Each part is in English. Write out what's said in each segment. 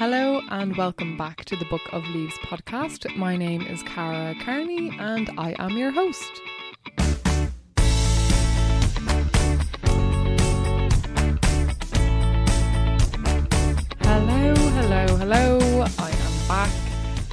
Hello and welcome back to the Book of Leaves podcast. My name is Cara Carney and I am your host. Hello, hello, hello. I am back.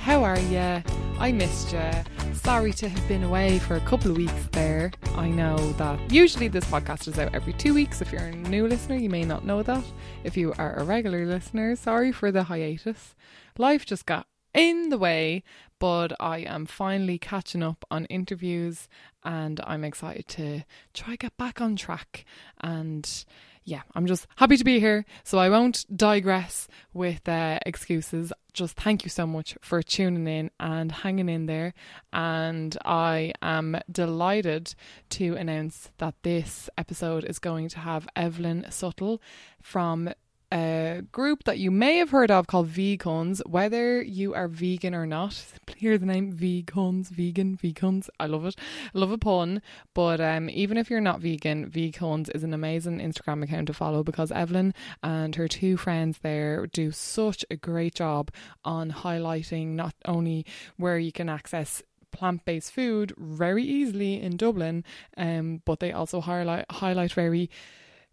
How are you? I missed you. Sorry to have been away for a couple of weeks there. I know that usually this podcast is out every two weeks. If you're a new listener, you may not know that. If you are a regular listener, sorry for the hiatus. Life just got in the way, but I am finally catching up on interviews and I'm excited to try get back on track and yeah, I'm just happy to be here. So I won't digress with uh, excuses. Just thank you so much for tuning in and hanging in there. And I am delighted to announce that this episode is going to have Evelyn Suttle from a group that you may have heard of called Vegans. Whether you are vegan or not, hear the name Vegans, vegan, Vegans. I love it. I love a pun. But um, even if you're not vegan, Vegans is an amazing Instagram account to follow because Evelyn and her two friends there do such a great job on highlighting not only where you can access plant-based food very easily in Dublin, um, but they also highlight highlight very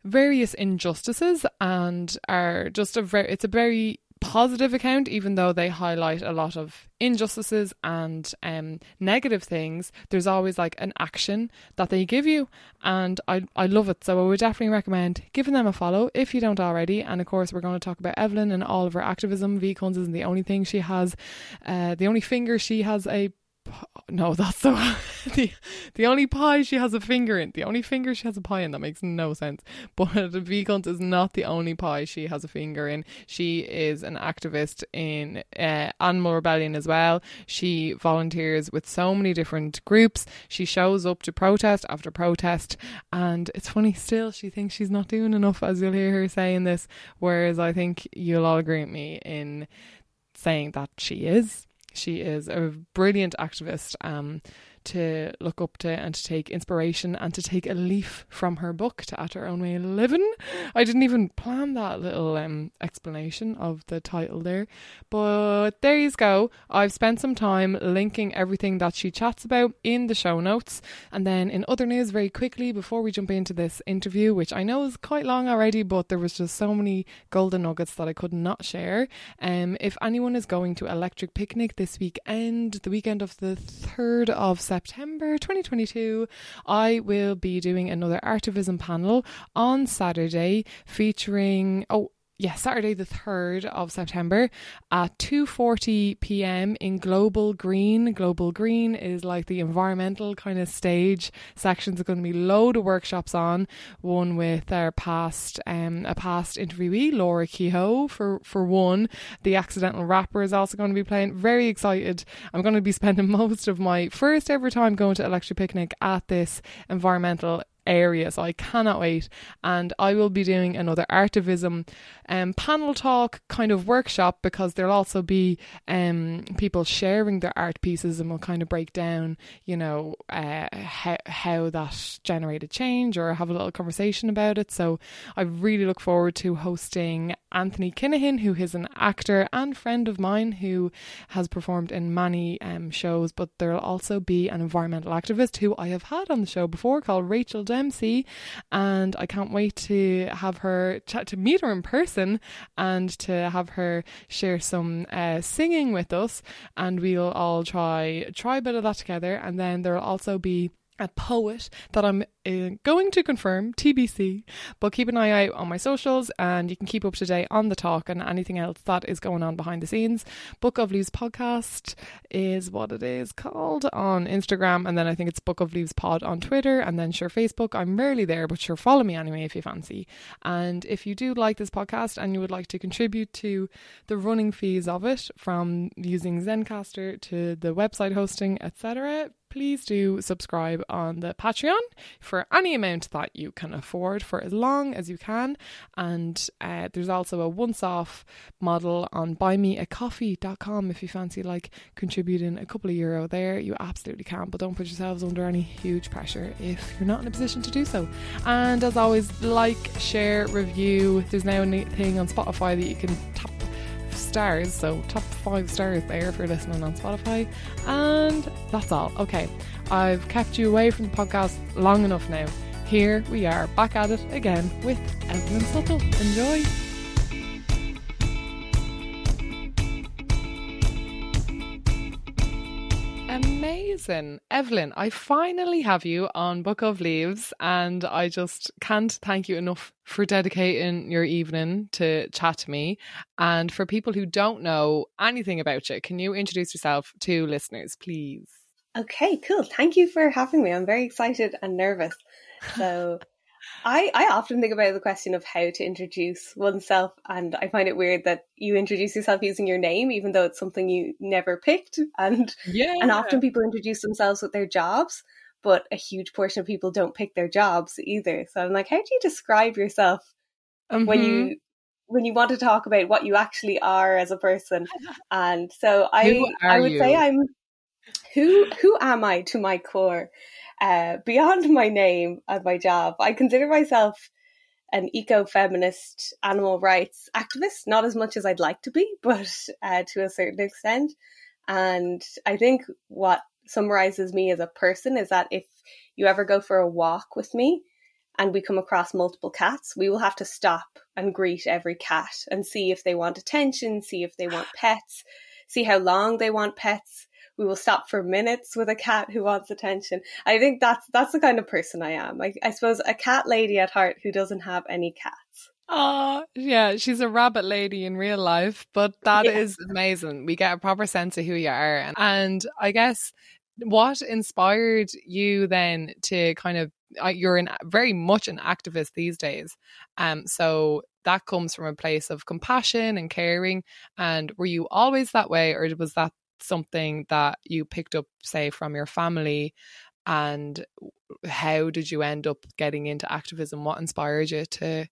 various injustices and are just a very it's a very positive account even though they highlight a lot of injustices and um, negative things there's always like an action that they give you and I, I love it. So I would definitely recommend giving them a follow if you don't already. And of course we're going to talk about Evelyn and all of her activism. Vegans isn't the only thing she has uh, the only finger she has a no, that's the the the only pie she has a finger in. The only finger she has a pie in. That makes no sense. But the Vicomte is not the only pie she has a finger in. She is an activist in uh, Animal Rebellion as well. She volunteers with so many different groups. She shows up to protest after protest, and it's funny still. She thinks she's not doing enough, as you'll hear her saying this. Whereas I think you'll all agree with me in saying that she is she is a brilliant activist. Um, to look up to and to take inspiration and to take a leaf from her book to add her own way of living. I didn't even plan that little um, explanation of the title there, but there you go. I've spent some time linking everything that she chats about in the show notes. And then in other news, very quickly, before we jump into this interview, which I know is quite long already, but there was just so many golden nuggets that I could not share. Um, if anyone is going to Electric Picnic this weekend, the weekend of the 3rd of September, September 2022, I will be doing another Artivism panel on Saturday featuring, oh, yeah, Saturday the 3rd of September at 2:40 p.m. in Global Green. Global Green is like the environmental kind of stage sections are going to be load of workshops on. One with our past um a past interviewee Laura Kehoe for for one. The Accidental Rapper is also going to be playing. Very excited. I'm going to be spending most of my first ever time going to Electric Picnic at this environmental area. So I cannot wait. And I will be doing another Artivism um, panel talk kind of workshop because there'll also be um, people sharing their art pieces and we'll kind of break down, you know, uh, how, how that generated change or have a little conversation about it. So I really look forward to hosting Anthony Kinahan, who is an actor and friend of mine who has performed in many um, shows, but there'll also be an environmental activist who I have had on the show before called Rachel Dempsey, and I can't wait to have her chat to meet her in person and to have her share some uh, singing with us, and we'll all try try a bit of that together, and then there'll also be a poet that I'm uh, going to confirm TBC, but keep an eye out on my socials and you can keep up to date on the talk and anything else that is going on behind the scenes. Book of Leaves podcast is what it is called on Instagram, and then I think it's Book of Leaves Pod on Twitter, and then sure Facebook. I'm rarely there, but sure follow me anyway if you fancy. And if you do like this podcast and you would like to contribute to the running fees of it, from using Zencastr to the website hosting, etc please do subscribe on the Patreon for any amount that you can afford for as long as you can. And uh, there's also a once off model on buymeacoffee.com if you fancy like contributing a couple of euro there. You absolutely can, but don't put yourselves under any huge pressure if you're not in a position to do so. And as always, like, share, review. There's now a thing on Spotify that you can tap stars. So, top five stars there for listening on Spotify. And that's all. Okay, I've kept you away from the podcast long enough now. Here we are back at it again with Evelyn Suttle. Enjoy. Amazing. Evelyn, I finally have you on Book of Leaves, and I just can't thank you enough for dedicating your evening to chat to me. And for people who don't know anything about you, can you introduce yourself to listeners, please? Okay, cool. Thank you for having me. I'm very excited and nervous. So, I, I often think about the question of how to introduce oneself, and I find it weird that you introduce yourself using your name, even though it's something you never picked. And yeah. and often people introduce themselves with their jobs, but a huge portion of people don't pick their jobs either. So I'm like, how do you describe yourself mm-hmm. when you when you want to talk about what you actually are as a person? And so I I would you? say I'm who who am I to my core? Uh, beyond my name and my job, I consider myself an eco-feminist animal rights activist. Not as much as I'd like to be, but uh, to a certain extent. And I think what summarizes me as a person is that if you ever go for a walk with me and we come across multiple cats, we will have to stop and greet every cat and see if they want attention, see if they want pets, see how long they want pets we will stop for minutes with a cat who wants attention. I think that's that's the kind of person I am. I, I suppose a cat lady at heart who doesn't have any cats. Oh, yeah, she's a rabbit lady in real life, but that yeah. is amazing. We get a proper sense of who you are. And, and I guess what inspired you then to kind of uh, you're in very much an activist these days um so that comes from a place of compassion and caring and were you always that way or was that something that you picked up, say, from your family? And how did you end up getting into activism? What inspired you to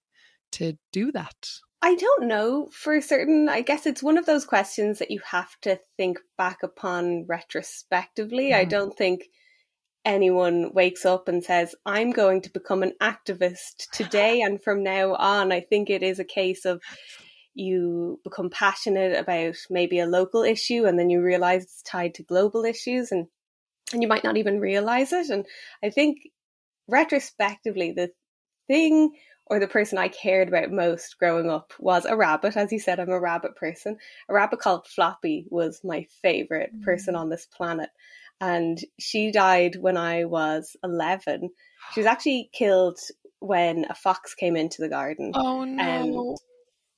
to do that? I don't know for certain. I guess it's one of those questions that you have to think back upon retrospectively. Mm. I don't think anyone wakes up and says, I'm going to become an activist today and from now on. I think it is a case of you become passionate about maybe a local issue and then you realize it's tied to global issues and and you might not even realize it. And i think retrospectively the thing or the person i cared about most growing up was a rabbit. As you said i'm a rabbit person. A rabbit called floppy was my favorite mm. person on this planet. And she died when i was 11 she was actually killed when a fox came into the garden. Oh no. and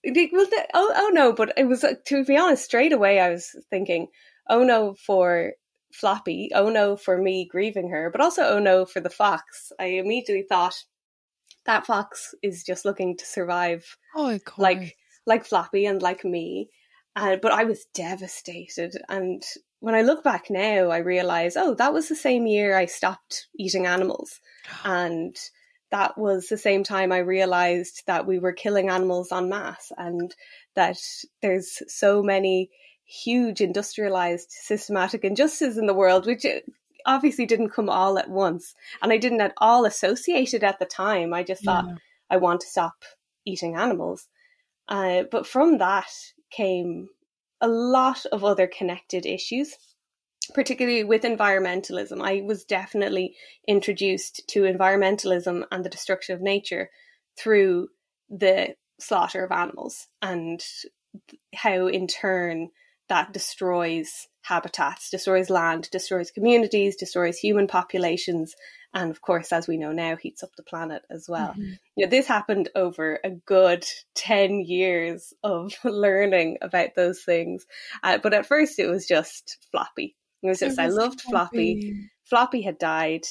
well, oh, oh no, but it was uh, to be honest. Straight away, I was thinking, oh no for Floppy, oh no for me grieving her, but also oh no for the fox. I immediately thought that fox is just looking to survive, oh, like like Floppy and like me. Uh, but I was devastated, and when I look back now, I realize, oh, that was the same year I stopped eating animals, and that was the same time I realized that we were killing animals en masse and that there's so many huge industrialized systematic injustices in the world, which obviously didn't come all at once. And I didn't at all associate it at the time. I just thought, yeah. I want to stop eating animals. Uh, but from that came a lot of other connected issues particularly with environmentalism. I was definitely introduced to environmentalism and the destruction of nature through the slaughter of animals and how, in turn, that destroys habitats, destroys land, destroys communities, destroys human populations, and of course, as we know now, heats up the planet as well. Mm-hmm. You know, this happened over a good 10 years of learning about those things. Uh, but at first, it was just floppy. It was just, I loved Floppy. Floppy. Had died.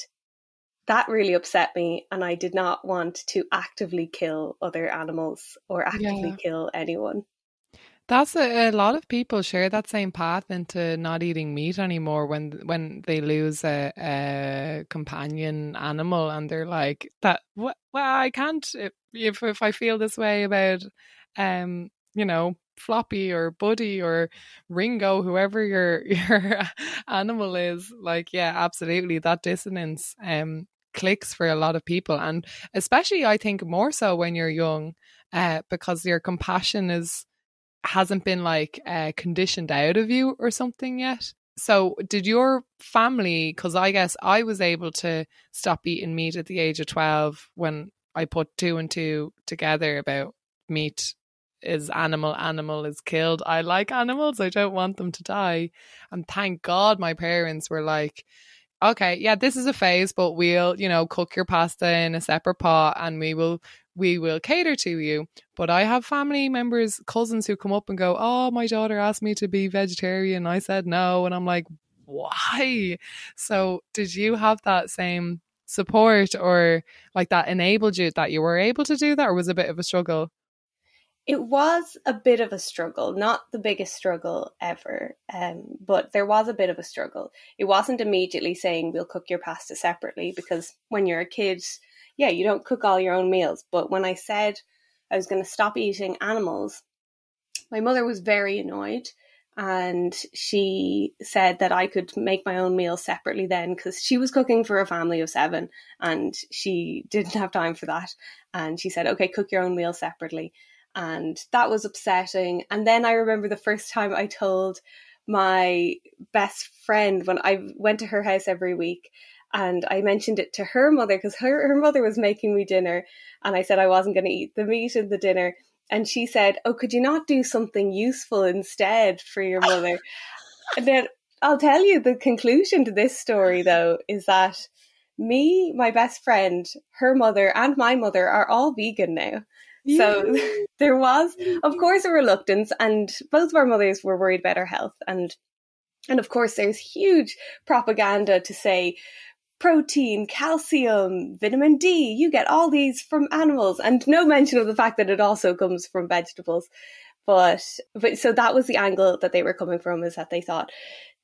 That really upset me, and I did not want to actively kill other animals or actively yeah. kill anyone. That's a, a, lot of people share that same path into not eating meat anymore when when they lose a, a companion animal and they're like that. Well, I can't if if, if I feel this way about um you know Floppy or Buddy or Ringo, whoever your your animal is, like yeah, absolutely that dissonance um clicks for a lot of people, and especially I think more so when you're young, uh, because your compassion is hasn't been like uh, conditioned out of you or something yet. So, did your family? Because I guess I was able to stop eating meat at the age of twelve when I put two and two together about meat is animal, animal is killed. I like animals. I don't want them to die. And thank God my parents were like, okay, yeah, this is a phase, but we'll, you know, cook your pasta in a separate pot and we will we will cater to you. But I have family members, cousins who come up and go, Oh, my daughter asked me to be vegetarian. I said no. And I'm like, Why? So did you have that same support or like that enabled you that you were able to do that or was a bit of a struggle? It was a bit of a struggle, not the biggest struggle ever, um, but there was a bit of a struggle. It wasn't immediately saying we'll cook your pasta separately because when you're a kid, yeah, you don't cook all your own meals. But when I said I was going to stop eating animals, my mother was very annoyed and she said that I could make my own meals separately then because she was cooking for a family of seven and she didn't have time for that. And she said, okay, cook your own meal separately. And that was upsetting. And then I remember the first time I told my best friend when I went to her house every week and I mentioned it to her mother because her, her mother was making me dinner and I said I wasn't going to eat the meat in the dinner and she said, "Oh, could you not do something useful instead for your mother?" and then I'll tell you the conclusion to this story though is that me, my best friend, her mother and my mother are all vegan now. So there was, of mm-hmm. course, a reluctance, and both of our mothers were worried about our health. And and of course, there's huge propaganda to say protein, calcium, vitamin D. You get all these from animals, and no mention of the fact that it also comes from vegetables. But but so that was the angle that they were coming from is that they thought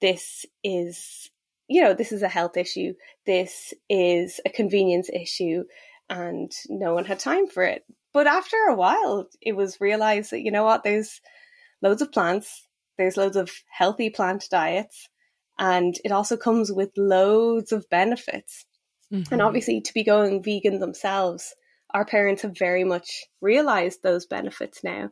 this is you know this is a health issue, this is a convenience issue, and no one had time for it. But after a while, it was realized that you know what there's loads of plants, there's loads of healthy plant diets and it also comes with loads of benefits. Mm-hmm. And obviously, to be going vegan themselves, our parents have very much realized those benefits now,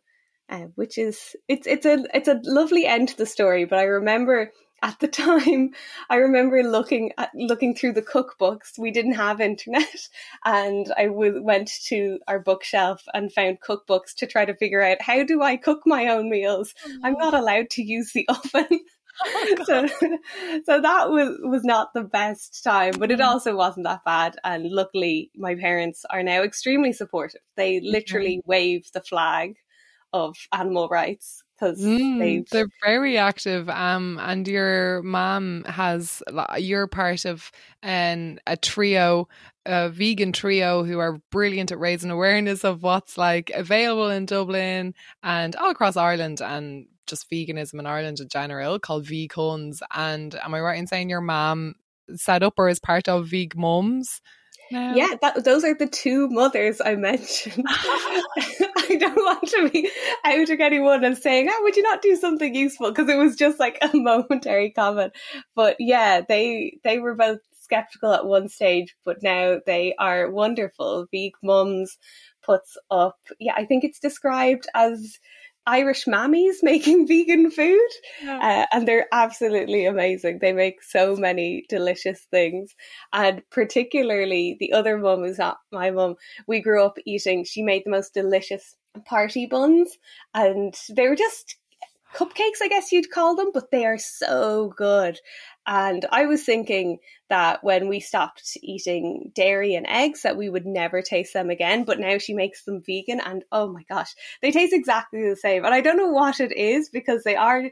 uh, which is it's it's a it's a lovely end to the story. But I remember at the time, I remember looking at looking through the cookbooks. We didn't have internet, and I w- went to our bookshelf and found cookbooks to try to figure out how do I cook my own meals. Mm-hmm. I'm not allowed to use the oven. Oh, so, so that was was not the best time, but it mm. also wasn't that bad. And luckily, my parents are now extremely supportive. They literally mm-hmm. wave the flag of animal rights because mm, they're very active. Um, and your mom has you're part of an a trio, a vegan trio who are brilliant at raising awareness of what's like available in Dublin and all across Ireland and just veganism in Ireland in general called Vegans. And am I right in saying your mom set up or is part of Veg Mums? Now? Yeah, that, those are the two mothers I mentioned. I don't want to be outing anyone and saying, "Oh, would you not do something useful?" Because it was just like a momentary comment. But yeah, they they were both skeptical at one stage, but now they are wonderful. Veg Mums puts up, yeah, I think it's described as Irish mammies making vegan food, yeah. uh, and they're absolutely amazing. They make so many delicious things, and particularly the other mum is not my mum. We grew up eating. She made the most delicious party buns, and they were just cupcakes, I guess you'd call them, but they are so good. And I was thinking that when we stopped eating dairy and eggs, that we would never taste them again. But now she makes them vegan, and oh my gosh, they taste exactly the same. And I don't know what it is because they are,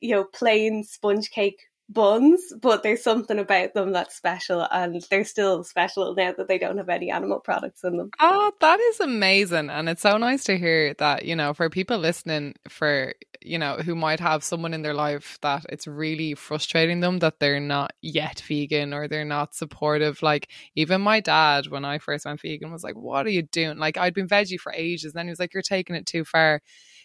you know, plain sponge cake buns, but there's something about them that's special, and they're still special now that they don't have any animal products in them. Oh, that is amazing. And it's so nice to hear that, you know, for people listening, for, you know, who might have someone in their life that it's really frustrating them that they're not yet vegan or they're not supportive. Like, even my dad, when I first went vegan, was like, What are you doing? Like, I'd been veggie for ages, and then he was like, You're taking it too far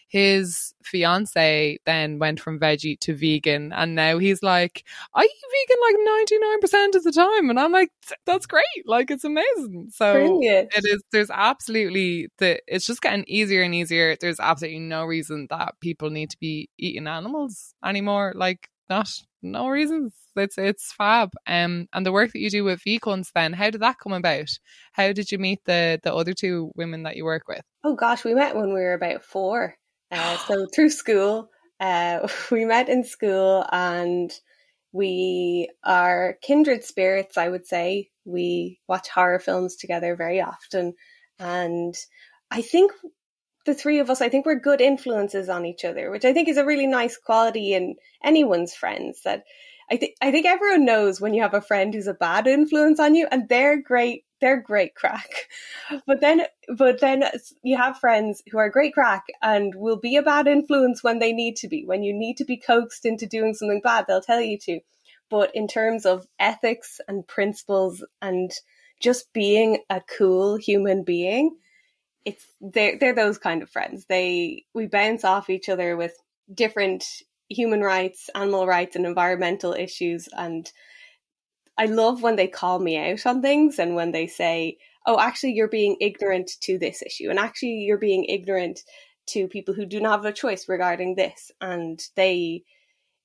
his fiance then went from veggie to vegan, and now he's like, I eat vegan like ninety nine percent of the time, and I'm like, that's great, like it's amazing. So Brilliant. it is. There's absolutely the. It's just getting easier and easier. There's absolutely no reason that people need to be eating animals anymore. Like not no reasons. It's it's fab. Um, and the work that you do with VCUNS, then how did that come about? How did you meet the the other two women that you work with? Oh gosh, we met when we were about four. Uh, so through school, uh, we met in school, and we are kindred spirits. I would say we watch horror films together very often, and I think the three of us, I think we're good influences on each other, which I think is a really nice quality in anyone's friends. That I think I think everyone knows when you have a friend who's a bad influence on you, and they're great. They're great crack, but then but then you have friends who are great crack and will be a bad influence when they need to be. When you need to be coaxed into doing something bad, they'll tell you to. But in terms of ethics and principles and just being a cool human being, it's they're they're those kind of friends. They we bounce off each other with different human rights, animal rights, and environmental issues. And I love when they call me out on things and when they say, "Oh, actually, you're being ignorant to this issue," and actually, you're being ignorant to people who do not have a choice regarding this, and they.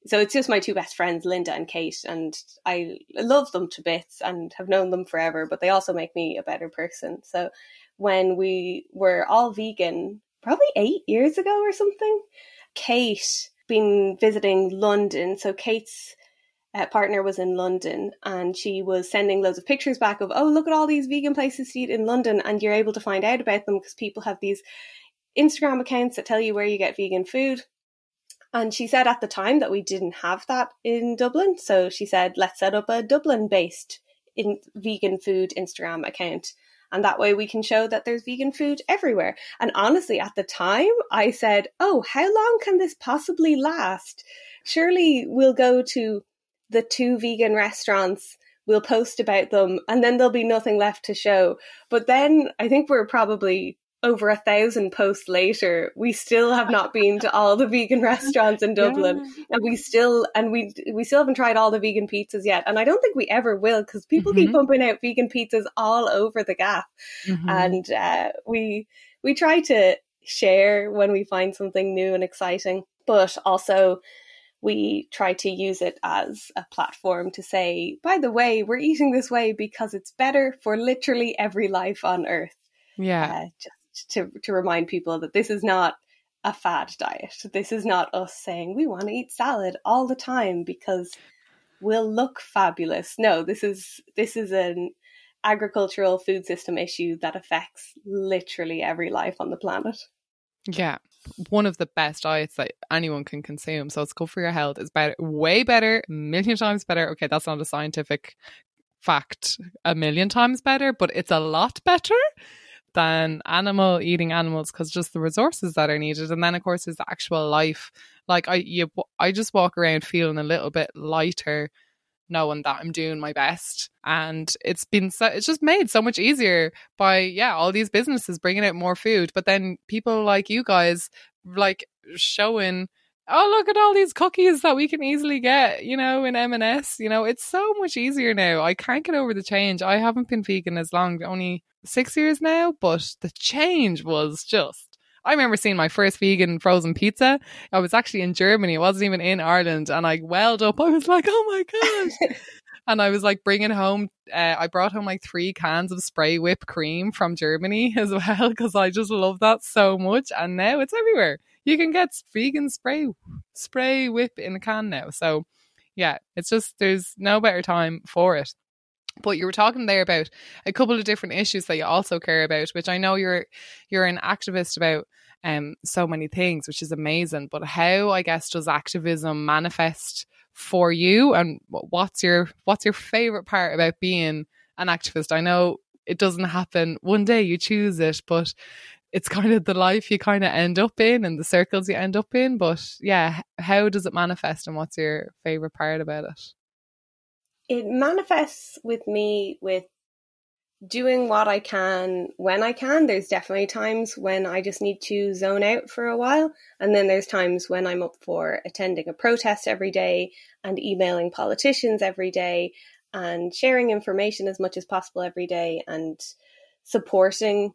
So it's just my two best friends, Linda and Kate, and I love them to bits and have known them forever. But they also make me a better person. So when we were all vegan, probably eight years ago or something, Kate been visiting London. So Kate's uh, partner was in London and she was sending loads of pictures back of, oh, look at all these vegan places to eat in London. And you're able to find out about them because people have these Instagram accounts that tell you where you get vegan food. And she said at the time that we didn't have that in Dublin. So she said, let's set up a Dublin based in vegan food Instagram account and that way we can show that there's vegan food everywhere. And honestly, at the time, I said, Oh, how long can this possibly last? Surely we'll go to the two vegan restaurants, we'll post about them, and then there'll be nothing left to show. But then I think we're probably over a thousand posts later, we still have not been to all the vegan restaurants in Dublin, yeah. and we still and we we still haven't tried all the vegan pizzas yet, and I don't think we ever will because people mm-hmm. keep pumping out vegan pizzas all over the gap, mm-hmm. and uh, we we try to share when we find something new and exciting, but also we try to use it as a platform to say, by the way, we're eating this way because it's better for literally every life on earth. Yeah. Uh, just to to remind people that this is not a fad diet. This is not us saying we want to eat salad all the time because we'll look fabulous. No, this is this is an agricultural food system issue that affects literally every life on the planet. Yeah. One of the best diets that anyone can consume. So it's good for your health. It's better way better, million times better. Okay, that's not a scientific fact a million times better, but it's a lot better than animal eating animals because just the resources that are needed and then of course is the actual life like i you, i just walk around feeling a little bit lighter knowing that i'm doing my best. And it's been so it's just made so much easier by yeah all these businesses bringing out more food. But then people like you guys like showing oh look at all these cookies that we can easily get you know in m&s you know it's so much easier now. I can't get over the change. I haven't been vegan as long only six years now, but the change was just. I remember seeing my first vegan frozen pizza. I was actually in Germany. It wasn't even in Ireland. And I welled up. I was like, oh my gosh. and I was like bringing home, uh, I brought home like three cans of spray whipped cream from Germany as well because I just love that so much. And now it's everywhere. You can get vegan spray spray whip in a can now. So yeah, it's just there's no better time for it. But you were talking there about a couple of different issues that you also care about, which I know you're you're an activist about um so many things, which is amazing. But how I guess does activism manifest for you and what's your what's your favorite part about being an activist? I know it doesn't happen one day you choose it, but it's kind of the life you kind of end up in and the circles you end up in. But yeah, how does it manifest and what's your favorite part about it? It manifests with me with doing what I can when I can. There's definitely times when I just need to zone out for a while. And then there's times when I'm up for attending a protest every day and emailing politicians every day and sharing information as much as possible every day and supporting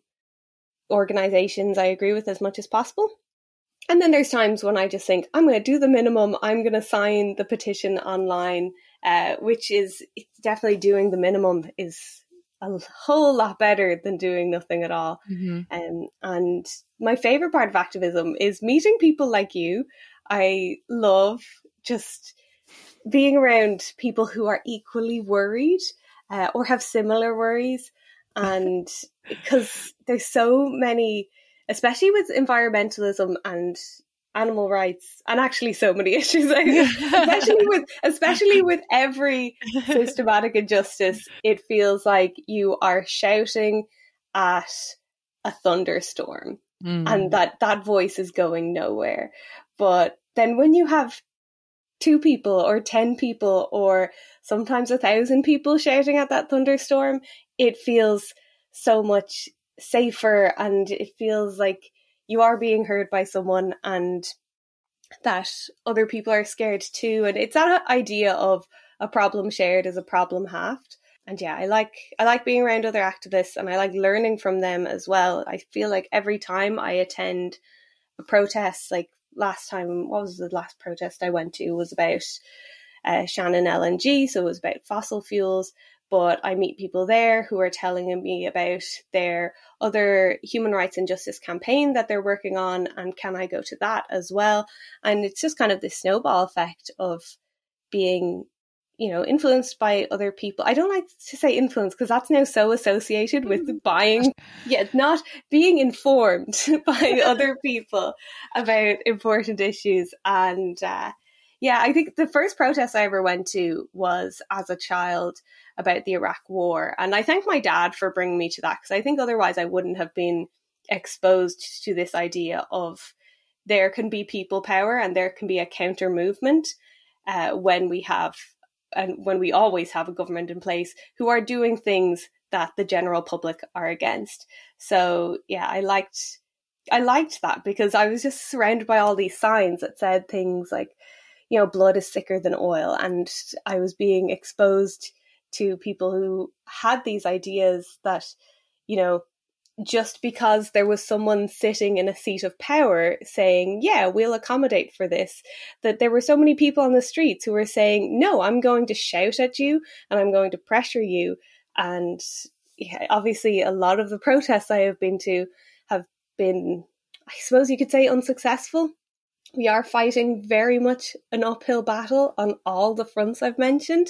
organizations I agree with as much as possible. And then there's times when I just think, I'm going to do the minimum. I'm going to sign the petition online, uh, which is definitely doing the minimum is a whole lot better than doing nothing at all. Mm-hmm. Um, and my favorite part of activism is meeting people like you. I love just being around people who are equally worried uh, or have similar worries. And because there's so many, especially with environmentalism and animal rights and actually so many issues especially with especially with every systematic injustice it feels like you are shouting at a thunderstorm mm. and that that voice is going nowhere but then when you have two people or 10 people or sometimes a thousand people shouting at that thunderstorm it feels so much safer and it feels like you are being heard by someone and that other people are scared too. And it's that idea of a problem shared is a problem halved. And yeah, I like I like being around other activists and I like learning from them as well. I feel like every time I attend a protest, like last time, what was the last protest I went to was about uh, Shannon LNG, so it was about fossil fuels but I meet people there who are telling me about their other human rights and justice campaign that they're working on, and can I go to that as well? And it's just kind of this snowball effect of being, you know, influenced by other people. I don't like to say influence because that's now so associated with mm. buying, yet not being informed by other people about important issues and. Uh, yeah, I think the first protest I ever went to was as a child about the Iraq War. And I thank my dad for bringing me to that because I think otherwise I wouldn't have been exposed to this idea of there can be people power and there can be a counter movement uh, when we have and when we always have a government in place who are doing things that the general public are against. So yeah, I liked I liked that because I was just surrounded by all these signs that said things like, you know, blood is thicker than oil, and I was being exposed to people who had these ideas that, you know, just because there was someone sitting in a seat of power saying, yeah, we'll accommodate for this, that there were so many people on the streets who were saying, no, I'm going to shout at you and I'm going to pressure you. And yeah, obviously, a lot of the protests I have been to have been, I suppose you could say, unsuccessful. We are fighting very much an uphill battle on all the fronts I've mentioned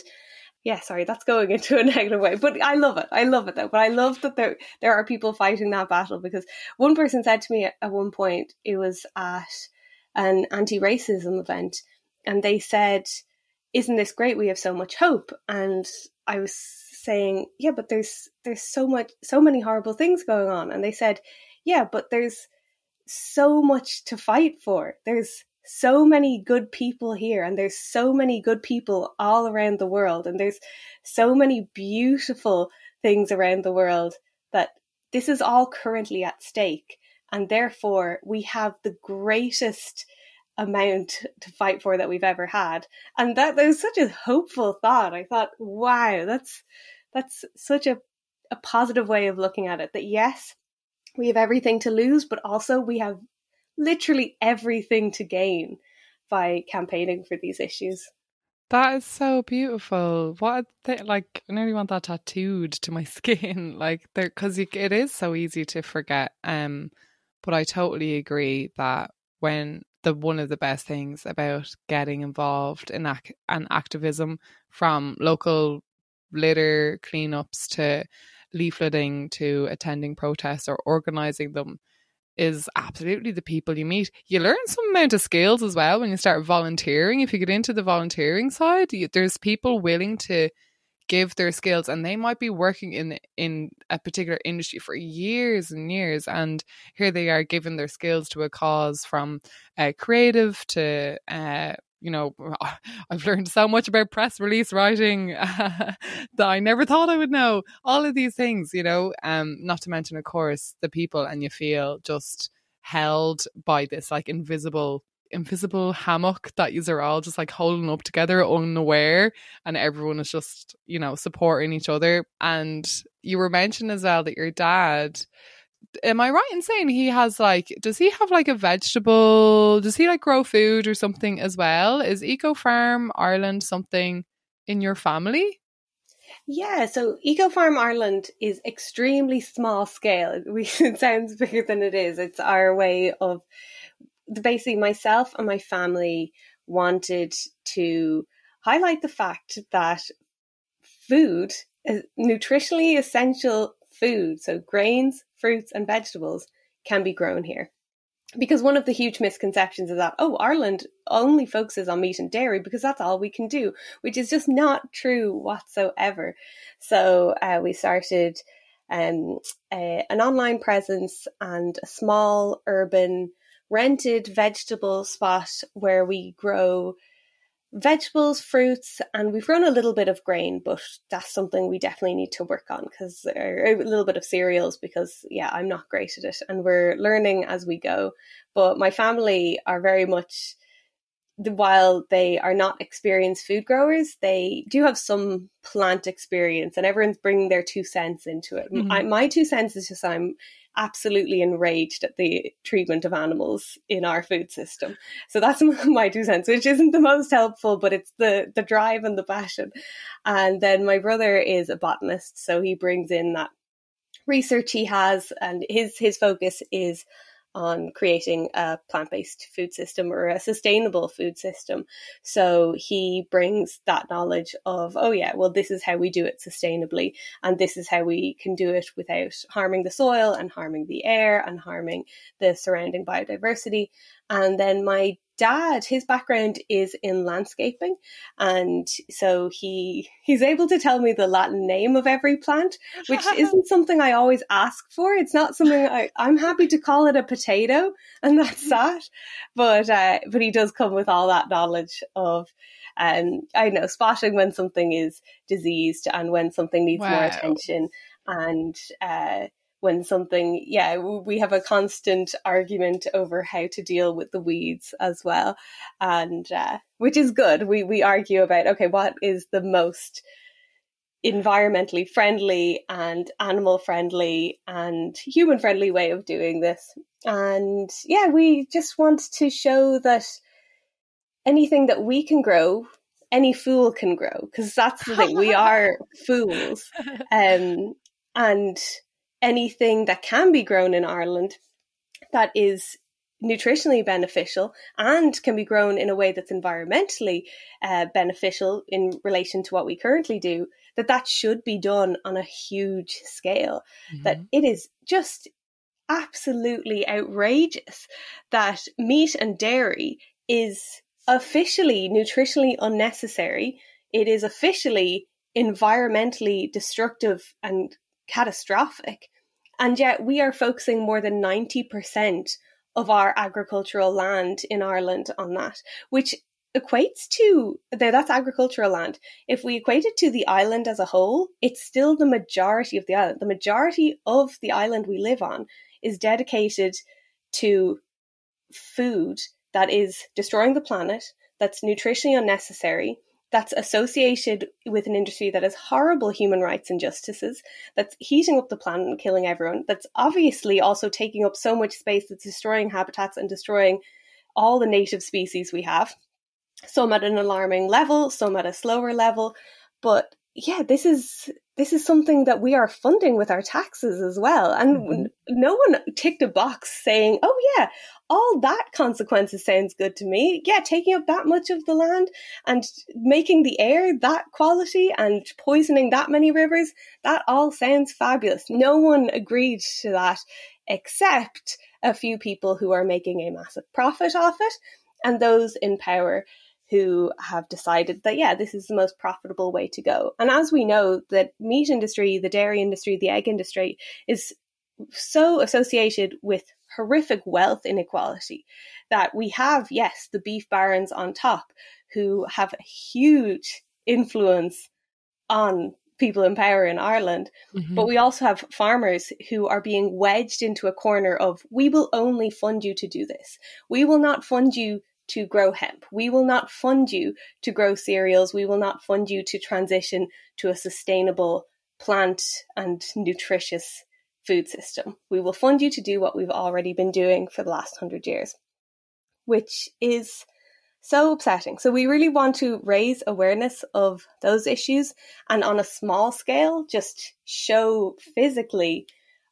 yeah, sorry, that's going into a negative way, but I love it. I love it though. But I love that there there are people fighting that battle because one person said to me at one point, it was at an anti-racism event, and they said, "Isn't this great? We have so much hope." And I was saying, "Yeah, but there's there's so much so many horrible things going on." And they said, "Yeah, but there's so much to fight for. There's so many good people here and there's so many good people all around the world and there's so many beautiful things around the world that this is all currently at stake and therefore we have the greatest amount to fight for that we've ever had. And that, was such a hopeful thought. I thought wow that's that's such a, a positive way of looking at it that yes we have everything to lose but also we have literally everything to gain by campaigning for these issues. That is so beautiful. What th- like I nearly want that tattooed to my skin, like there because it is so easy to forget. Um, but I totally agree that when the one of the best things about getting involved in ac- an activism, from local litter cleanups to leafleting to attending protests or organizing them, is absolutely the people you meet. You learn some amount of skills as well when you start volunteering. If you get into the volunteering side, you, there's people willing to give their skills and they might be working in in a particular industry for years and years and here they are giving their skills to a cause from uh, creative to uh, you know, I've learned so much about press release writing that I never thought I would know. All of these things, you know, um, not to mention, of course, the people, and you feel just held by this like invisible invisible hammock that you are all just like holding up together unaware and everyone is just you know supporting each other and you were mentioning as well that your dad am I right in saying he has like does he have like a vegetable does he like grow food or something as well? Is Eco Farm Ireland something in your family? Yeah, so Eco Farm Ireland is extremely small scale. it sounds bigger than it is. It's our way of basically myself and my family wanted to highlight the fact that food, nutritionally essential food, so grains, fruits, and vegetables can be grown here. Because one of the huge misconceptions is that, oh, Ireland only focuses on meat and dairy because that's all we can do, which is just not true whatsoever. So uh, we started um, a, an online presence and a small urban rented vegetable spot where we grow vegetables, fruits, and we've grown a little bit of grain, but that's something we definitely need to work on because uh, a little bit of cereals because yeah, I'm not great at it, and we're learning as we go. But my family are very much while they are not experienced food growers, they do have some plant experience, and everyone's bringing their two cents into it. Mm-hmm. I, my two cents is just I'm absolutely enraged at the treatment of animals in our food system. So that's my two cents, which isn't the most helpful, but it's the the drive and the passion. And then my brother is a botanist, so he brings in that research he has, and his his focus is on creating a plant based food system or a sustainable food system. So he brings that knowledge of, oh, yeah, well, this is how we do it sustainably, and this is how we can do it without harming the soil and harming the air and harming the surrounding biodiversity. And then my dad, his background is in landscaping, and so he he's able to tell me the Latin name of every plant, which isn't something I always ask for. It's not something I, I'm happy to call it a potato, and that's that. But uh, but he does come with all that knowledge of um, I know spotting when something is diseased and when something needs wow. more attention, and uh, when something, yeah, we have a constant argument over how to deal with the weeds as well, and uh, which is good. We we argue about okay, what is the most environmentally friendly and animal friendly and human friendly way of doing this. And yeah, we just want to show that anything that we can grow, any fool can grow, because that's the thing. we are fools. Um, and anything that can be grown in Ireland that is nutritionally beneficial and can be grown in a way that's environmentally uh, beneficial in relation to what we currently do that that should be done on a huge scale mm-hmm. that it is just absolutely outrageous that meat and dairy is officially nutritionally unnecessary it is officially environmentally destructive and catastrophic and yet we are focusing more than 90% of our agricultural land in Ireland on that, which equates to that's agricultural land. If we equate it to the island as a whole, it's still the majority of the island. The majority of the island we live on is dedicated to food that is destroying the planet, that's nutritionally unnecessary, that's associated with an industry that has horrible human rights injustices, that's heating up the planet and killing everyone, that's obviously also taking up so much space that's destroying habitats and destroying all the native species we have, some at an alarming level, some at a slower level. But yeah, this is this is something that we are funding with our taxes as well. And mm-hmm. no one ticked a box saying, oh, yeah, all that consequences sounds good to me. Yeah, taking up that much of the land and making the air that quality and poisoning that many rivers, that all sounds fabulous. No one agreed to that except a few people who are making a massive profit off it and those in power who have decided that yeah this is the most profitable way to go and as we know the meat industry the dairy industry the egg industry is so associated with horrific wealth inequality that we have, yes, the beef barons on top who have a huge influence on people in power in Ireland. Mm-hmm. But we also have farmers who are being wedged into a corner of, we will only fund you to do this. We will not fund you to grow hemp. We will not fund you to grow cereals. We will not fund you to transition to a sustainable plant and nutritious food system. We will fund you to do what we've already been doing for the last hundred years, which is so upsetting. So we really want to raise awareness of those issues and on a small scale, just show physically,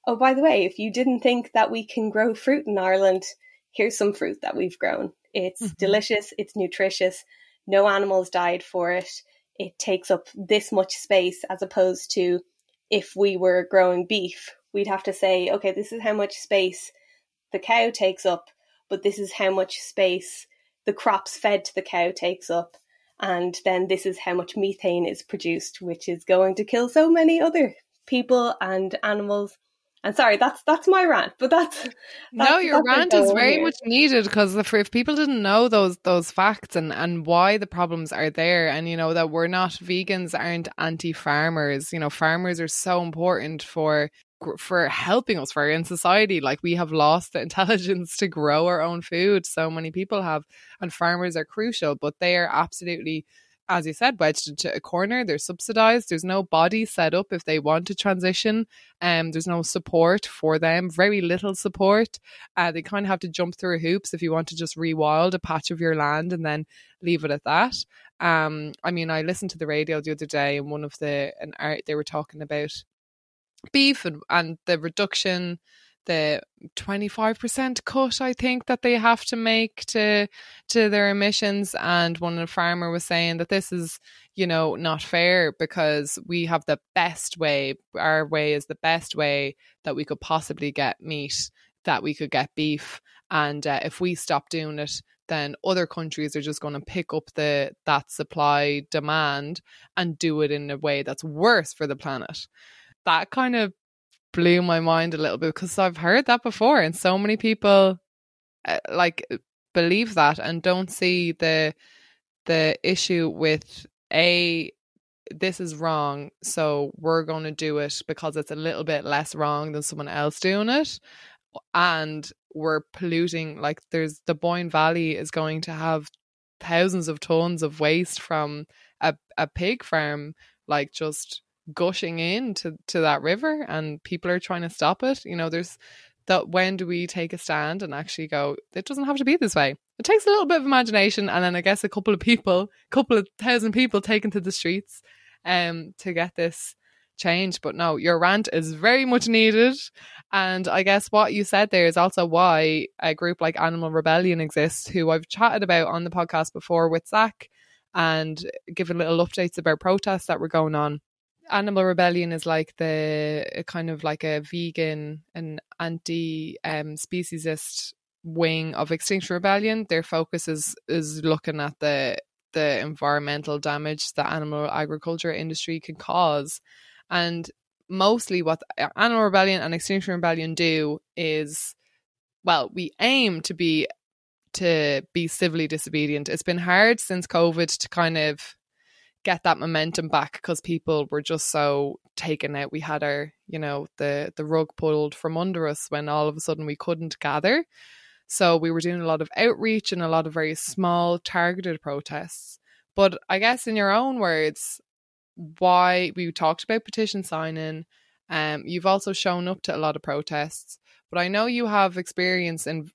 oh, by the way, if you didn't think that we can grow fruit in Ireland, here's some fruit that we've grown. It's mm-hmm. delicious, it's nutritious, no animals died for it. It takes up this much space as opposed to if we were growing beef, we'd have to say, okay, this is how much space the cow takes up, but this is how much space the crops fed to the cow takes up. And then this is how much methane is produced, which is going to kill so many other people and animals and sorry, that's that's my rant, but that's, that's no, your that's rant is very here. much needed because if people didn't know those those facts and and why the problems are there, and you know that we're not vegans aren't anti farmers. You know, farmers are so important for for helping us for in society like we have lost the intelligence to grow our own food so many people have and farmers are crucial but they are absolutely as you said, wedged into a corner. They're subsidized. There's no body set up if they want to transition. Um, there's no support for them. Very little support. Uh, they kind of have to jump through hoops if you want to just rewild a patch of your land and then leave it at that. Um, I mean, I listened to the radio the other day, and one of the an art they were talking about beef and, and the reduction the 25% cut I think that they have to make to to their emissions. And one of the farmer was saying that this is you know not fair because we have the best way our way is the best way that we could possibly get meat that we could get beef. And uh, if we stop doing it then other countries are just going to pick up the that supply demand and do it in a way that's worse for the planet. That kind of blew my mind a little bit because I've heard that before, and so many people uh, like believe that and don't see the the issue with a this is wrong, so we're going to do it because it's a little bit less wrong than someone else doing it, and we're polluting. Like there's the Boyne Valley is going to have thousands of tons of waste from a a pig farm, like just gushing into to that river and people are trying to stop it. You know there's that when do we take a stand and actually go it doesn't have to be this way. It takes a little bit of imagination and then i guess a couple of people a couple of thousand people taken to the streets um to get this change. But no your rant is very much needed. And i guess what you said there is also why a group like animal rebellion exists who i've chatted about on the podcast before with zach and given little updates about protests that were going on Animal Rebellion is like the kind of like a vegan and anti um, speciesist wing of Extinction Rebellion. Their focus is is looking at the the environmental damage that animal agriculture industry can cause, and mostly what Animal Rebellion and Extinction Rebellion do is, well, we aim to be to be civilly disobedient. It's been hard since COVID to kind of get that momentum back because people were just so taken out. We had our, you know, the the rug pulled from under us when all of a sudden we couldn't gather. So we were doing a lot of outreach and a lot of very small targeted protests. But I guess in your own words, why we talked about petition signing, um, you've also shown up to a lot of protests. But I know you have experience in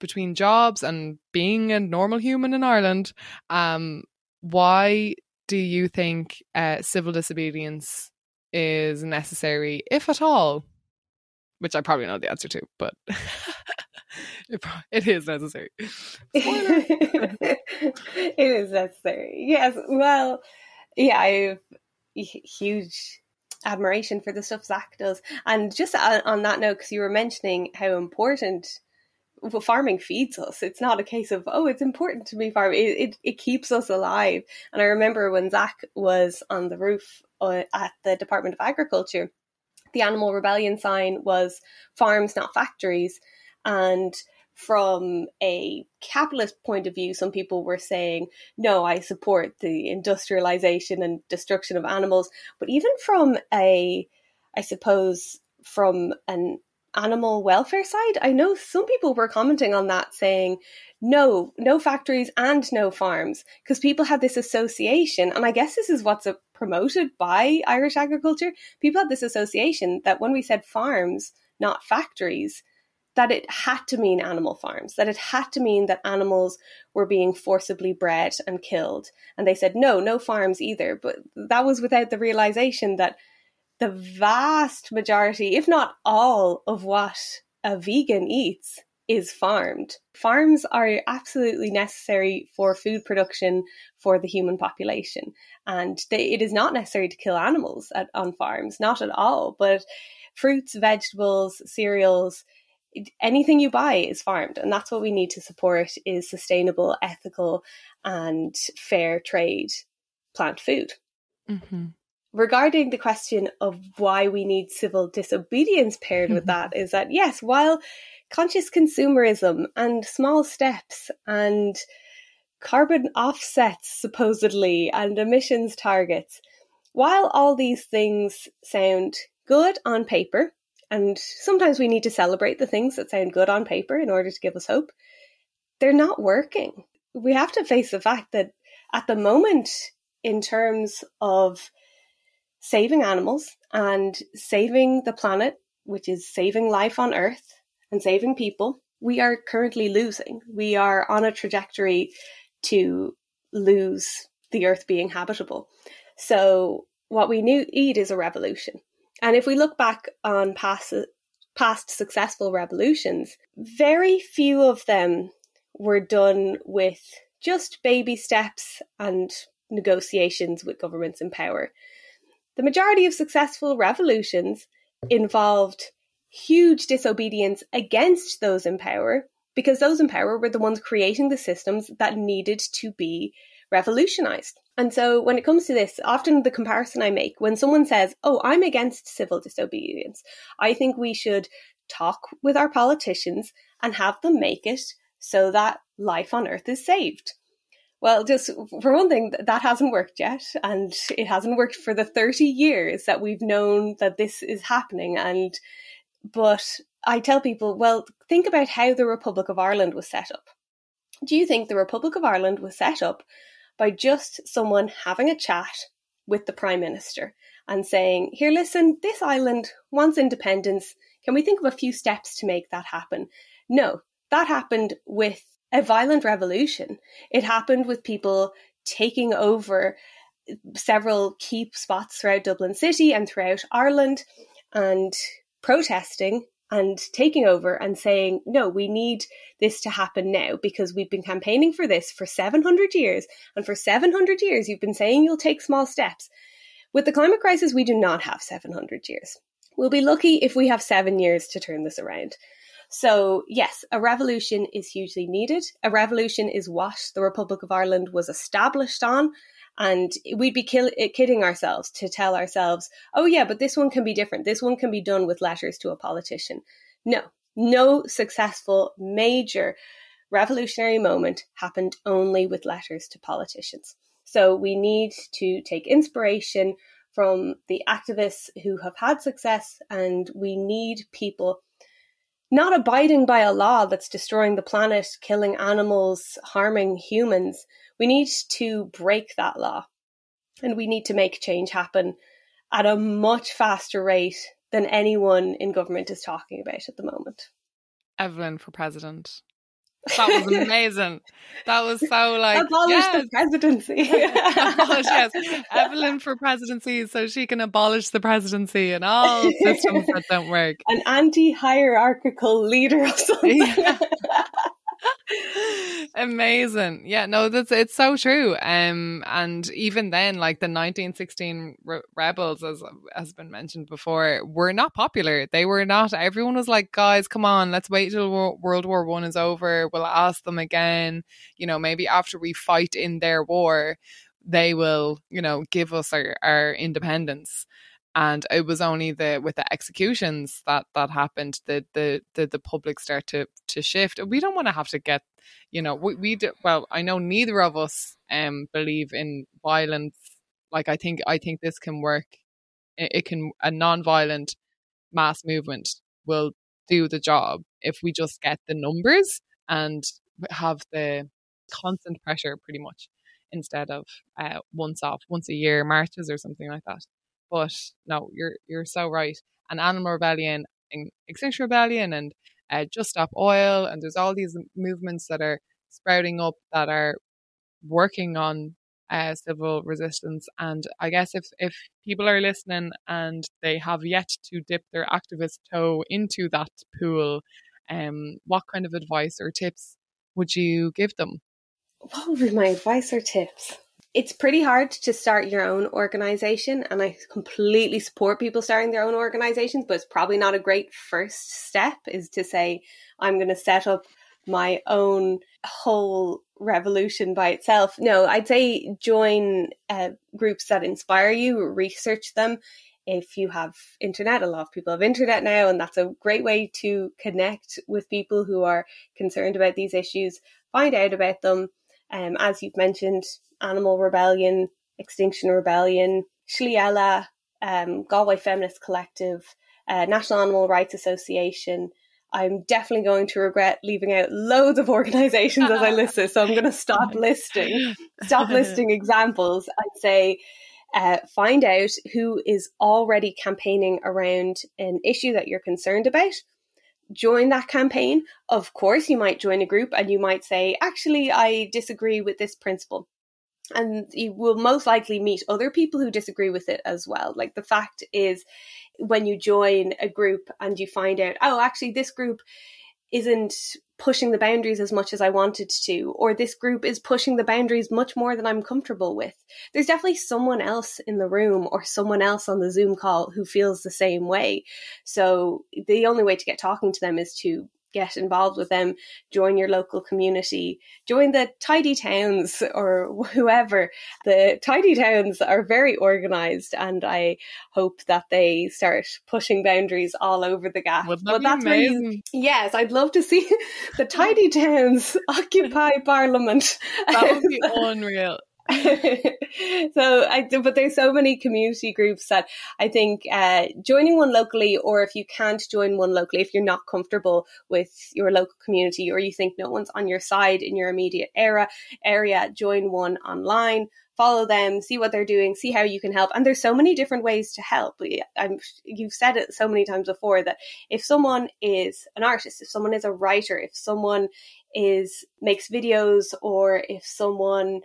between jobs and being a normal human in Ireland. Um, why do you think uh, civil disobedience is necessary, if at all? Which I probably know the answer to, but it, it is necessary. it is necessary. Yes. Well, yeah, I have huge admiration for the stuff Zach does. And just on that note, because you were mentioning how important well, farming feeds us. It's not a case of, oh, it's important to be farming. It, it, it keeps us alive. And I remember when Zach was on the roof uh, at the Department of Agriculture, the Animal Rebellion sign was farms, not factories. And from a capitalist point of view, some people were saying, no, I support the industrialization and destruction of animals. But even from a, I suppose, from an animal welfare side, I know some people were commenting on that saying, no, no factories and no farms, because people had this association. And I guess this is what's uh, promoted by Irish agriculture. People had this association that when we said farms, not factories, that it had to mean animal farms, that it had to mean that animals were being forcibly bred and killed. And they said, no, no farms either. But that was without the realization that the vast majority, if not all, of what a vegan eats is farmed. Farms are absolutely necessary for food production for the human population. And they, it is not necessary to kill animals at, on farms, not at all. But fruits, vegetables, cereals, anything you buy is farmed and that's what we need to support is sustainable ethical and fair trade plant food mm-hmm. Regarding the question of why we need civil disobedience paired mm-hmm. with that is that yes while conscious consumerism and small steps and carbon offsets supposedly and emissions targets while all these things sound good on paper and sometimes we need to celebrate the things that sound good on paper in order to give us hope. They're not working. We have to face the fact that at the moment, in terms of saving animals and saving the planet, which is saving life on Earth and saving people, we are currently losing. We are on a trajectory to lose the Earth being habitable. So, what we need is a revolution. And if we look back on past, past successful revolutions, very few of them were done with just baby steps and negotiations with governments in power. The majority of successful revolutions involved huge disobedience against those in power because those in power were the ones creating the systems that needed to be revolutionized. And so when it comes to this, often the comparison I make when someone says, Oh, I'm against civil disobedience, I think we should talk with our politicians and have them make it so that life on earth is saved. Well, just for one thing, that hasn't worked yet. And it hasn't worked for the 30 years that we've known that this is happening. And, but I tell people, well, think about how the Republic of Ireland was set up. Do you think the Republic of Ireland was set up by just someone having a chat with the Prime Minister and saying, Here, listen, this island wants independence. Can we think of a few steps to make that happen? No, that happened with a violent revolution. It happened with people taking over several key spots throughout Dublin City and throughout Ireland and protesting and taking over and saying, no, we need this to happen now because we've been campaigning for this for 700 years. And for 700 years, you've been saying you'll take small steps. With the climate crisis, we do not have 700 years. We'll be lucky if we have seven years to turn this around. So, yes, a revolution is hugely needed. A revolution is what the Republic of Ireland was established on. And we'd be kill- eh, kidding ourselves to tell ourselves, oh, yeah, but this one can be different. This one can be done with letters to a politician. No, no successful major revolutionary moment happened only with letters to politicians. So we need to take inspiration from the activists who have had success, and we need people not abiding by a law that's destroying the planet, killing animals, harming humans, we need to break that law and we need to make change happen at a much faster rate than anyone in government is talking about at the moment. Evelyn for president. That was amazing. that was so like abolish yes. the presidency. abolish, yes, Evelyn for presidency, so she can abolish the presidency and all systems that don't work. An anti-hierarchical leader or something. Yeah. Amazing. Yeah, no, that's it's so true. Um, and even then, like the 1916 re- rebels, as has been mentioned before, were not popular. They were not. Everyone was like, "Guys, come on, let's wait till World War One is over. We'll ask them again. You know, maybe after we fight in their war, they will, you know, give us our, our independence." And it was only the with the executions that that happened that the the the public start to to shift. We don't want to have to get you know we, we do, well I know neither of us um believe in violence. Like I think I think this can work. It, it can a non-violent mass movement will do the job if we just get the numbers and have the constant pressure pretty much instead of uh, once off once a year marches or something like that but no you're you're so right. And animal rebellion and extinction rebellion and uh, just stop oil and there's all these movements that are sprouting up that are working on uh, civil resistance. And i guess if if people are listening and they have yet to dip their activist toe into that pool um what kind of advice or tips would you give them? What would be my advice or tips? It's pretty hard to start your own organization, and I completely support people starting their own organizations, but it's probably not a great first step is to say, I'm going to set up my own whole revolution by itself. No, I'd say join uh, groups that inspire you, research them. If you have internet, a lot of people have internet now, and that's a great way to connect with people who are concerned about these issues, find out about them, um, as you've mentioned, Animal Rebellion, Extinction Rebellion, Shliela, um, Galway Feminist Collective, uh, National Animal Rights Association. I'm definitely going to regret leaving out loads of organizations as I list this, so I'm going to stop listing, stop listing examples. I'd say uh, find out who is already campaigning around an issue that you're concerned about join that campaign. Of course, you might join a group and you might say, actually, I disagree with this principle. And you will most likely meet other people who disagree with it as well. Like the fact is, when you join a group and you find out, oh, actually, this group isn't pushing the boundaries as much as I wanted to, or this group is pushing the boundaries much more than I'm comfortable with. There's definitely someone else in the room or someone else on the Zoom call who feels the same way. So the only way to get talking to them is to get involved with them, join your local community, join the tidy towns or whoever. The tidy towns are very organized and I hope that they start pushing boundaries all over the gap. Would that but that's amazing? You, yes, I'd love to see the tidy towns occupy parliament. That would be unreal. so I but there's so many community groups that I think uh, joining one locally, or if you can't join one locally, if you're not comfortable with your local community, or you think no one's on your side in your immediate era area, join one online. Follow them, see what they're doing, see how you can help. And there's so many different ways to help. I'm, you've said it so many times before that if someone is an artist, if someone is a writer, if someone is makes videos, or if someone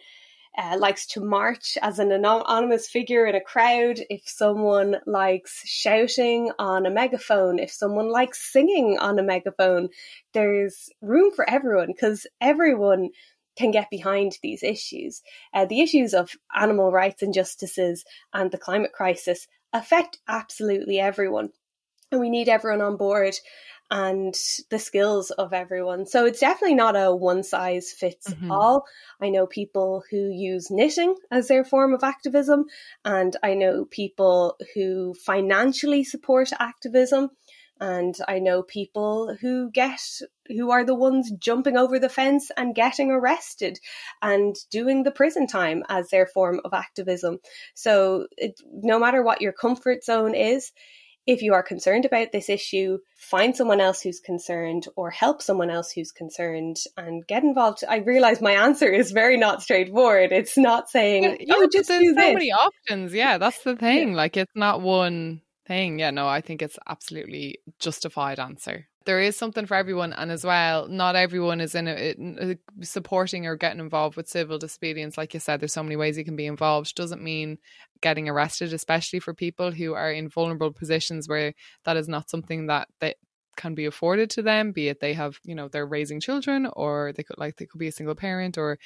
uh, likes to march as an anonymous figure in a crowd, if someone likes shouting on a megaphone, if someone likes singing on a megaphone, there's room for everyone because everyone can get behind these issues. Uh, the issues of animal rights injustices and the climate crisis affect absolutely everyone. And we need everyone on board and the skills of everyone. So it's definitely not a one size fits mm-hmm. all. I know people who use knitting as their form of activism, and I know people who financially support activism. And I know people who get, who are the ones jumping over the fence and getting arrested and doing the prison time as their form of activism. So it, no matter what your comfort zone is, if you are concerned about this issue, find someone else who's concerned or help someone else who's concerned and get involved. I realize my answer is very not straightforward. It's not saying, yeah, oh, just there's do so this. many options. Yeah, that's the thing. Yeah. Like, it's not one thing. Yeah, no, I think it's absolutely justified answer there is something for everyone and as well not everyone is in it uh, supporting or getting involved with civil disobedience. Like you said there's so many ways you can be involved. Doesn't mean getting arrested especially for people who are in vulnerable positions where that is not something that they can be afforded to them be it they have you know they're raising children or they could like they could be a single parent or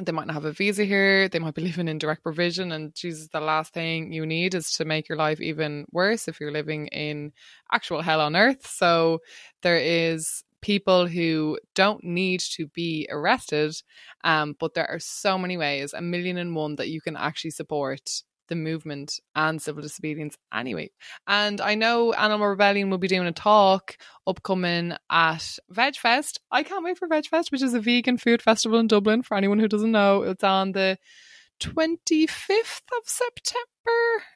they might not have a visa here they might be living in direct provision and jesus the last thing you need is to make your life even worse if you're living in actual hell on earth. So there is people who don't need to be arrested um, but there are so many ways a million and one that you can actually support the movement and civil disobedience anyway. And I know Animal Rebellion will be doing a talk upcoming at VegFest. I can't wait for VegFest, which is a vegan food festival in Dublin. For anyone who doesn't know, it's on the 25th of September.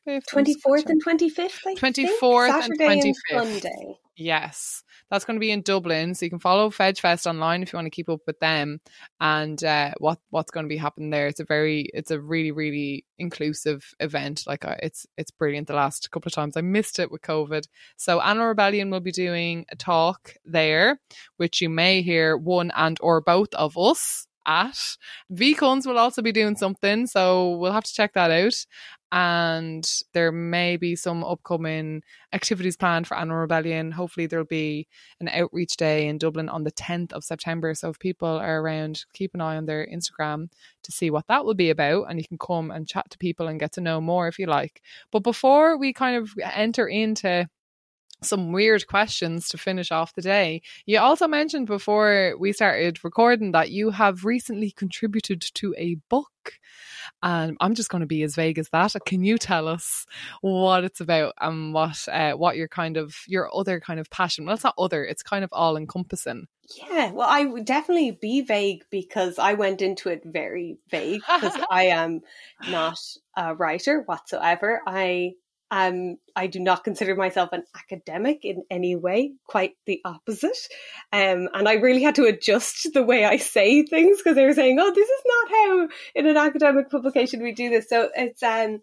24th and 25th, I 24th and 25th. And Sunday. Yes, that's going to be in Dublin. So you can follow Veg Fest online if you want to keep up with them and uh, what what's going to be happening there. It's a very, it's a really, really inclusive event. Like uh, it's it's brilliant. The last couple of times I missed it with COVID. So Animal Rebellion will be doing a talk there, which you may hear one and or both of us at. VCons will also be doing something, so we'll have to check that out. And there may be some upcoming activities planned for Animal Rebellion. Hopefully, there'll be an outreach day in Dublin on the 10th of September. So, if people are around, keep an eye on their Instagram to see what that will be about. And you can come and chat to people and get to know more if you like. But before we kind of enter into some weird questions to finish off the day. You also mentioned before we started recording that you have recently contributed to a book. And I'm just going to be as vague as that. Can you tell us what it's about and what uh, what your kind of your other kind of passion? Well, it's not other; it's kind of all encompassing. Yeah, well, I would definitely be vague because I went into it very vague because I am not a writer whatsoever. I um, I do not consider myself an academic in any way, quite the opposite. Um, and I really had to adjust the way I say things because they were saying, oh, this is not how in an academic publication we do this. So it's um,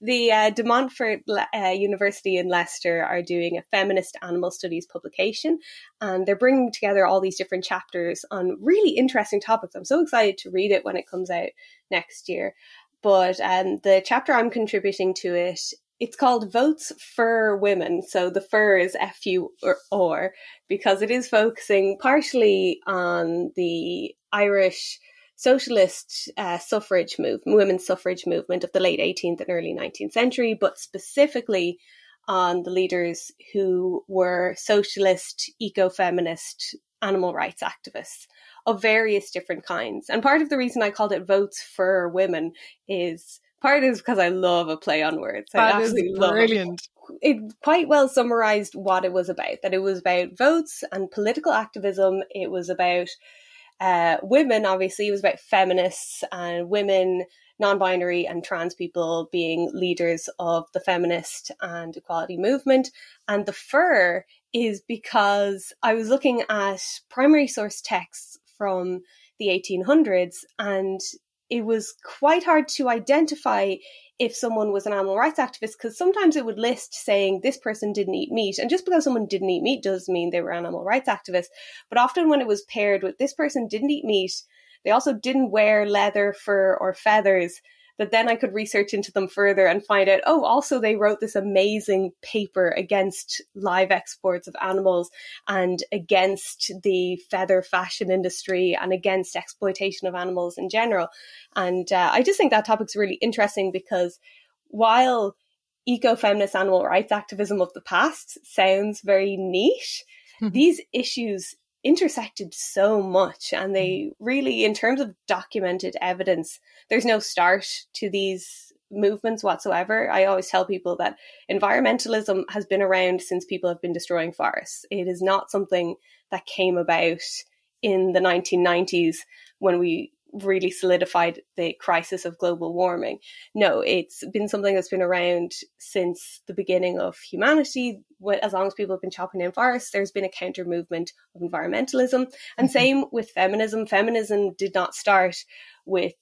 the uh, De Montfort uh, University in Leicester are doing a feminist animal studies publication, and they're bringing together all these different chapters on really interesting topics. I'm so excited to read it when it comes out next year. But um, the chapter I'm contributing to it it's called Votes for Women. So the fur is F U or because it is focusing partially on the Irish socialist uh, suffrage movement, women's suffrage movement of the late 18th and early 19th century, but specifically on the leaders who were socialist, eco feminist, animal rights activists of various different kinds. And part of the reason I called it Votes for Women is part is because I love a play on words. I absolutely is brilliant. It. it quite well summarized what it was about. That it was about votes and political activism. It was about uh, women, obviously. It was about feminists and women, non-binary and trans people being leaders of the feminist and equality movement. And the fur is because I was looking at primary source texts from the 1800s and it was quite hard to identify if someone was an animal rights activist because sometimes it would list saying this person didn't eat meat. And just because someone didn't eat meat does mean they were animal rights activists. But often when it was paired with this person didn't eat meat, they also didn't wear leather, fur, or feathers that then I could research into them further and find out, oh, also they wrote this amazing paper against live exports of animals and against the feather fashion industry and against exploitation of animals in general. And uh, I just think that topic's really interesting because while eco-feminist animal rights activism of the past sounds very niche, these issues intersected so much and they mm. really in terms of documented evidence there's no start to these movements whatsoever i always tell people that environmentalism has been around since people have been destroying forests it is not something that came about in the 1990s when we really solidified the crisis of global warming. No, it's been something that's been around since the beginning of humanity. As long as people have been chopping down forests, there's been a counter movement of environmentalism. And mm-hmm. same with feminism. Feminism did not start with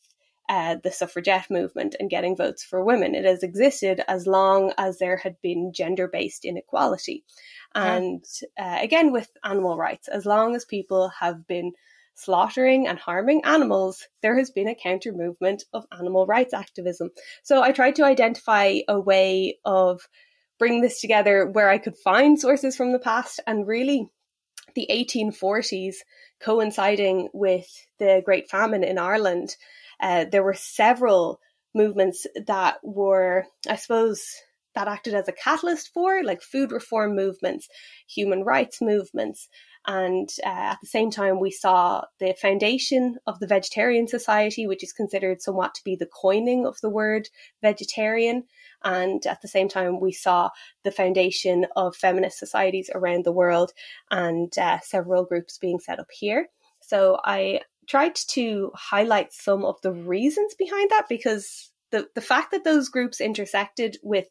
uh, the suffragette movement and getting votes for women. It has existed as long as there had been gender based inequality. And uh, again, with animal rights, as long as people have been slaughtering and harming animals, there has been a counter movement of animal rights activism. So I tried to identify a way of bringing this together where I could find sources from the past and really the 1840s coinciding with the Great Famine in Ireland. Uh, there were several movements that were, I suppose, that acted as a catalyst for, like food reform movements, human rights movements. And uh, at the same time, we saw the foundation of the Vegetarian Society, which is considered somewhat to be the coining of the word vegetarian. And at the same time, we saw the foundation of feminist societies around the world and uh, several groups being set up here. So I tried to highlight some of the reasons behind that because the, the fact that those groups intersected with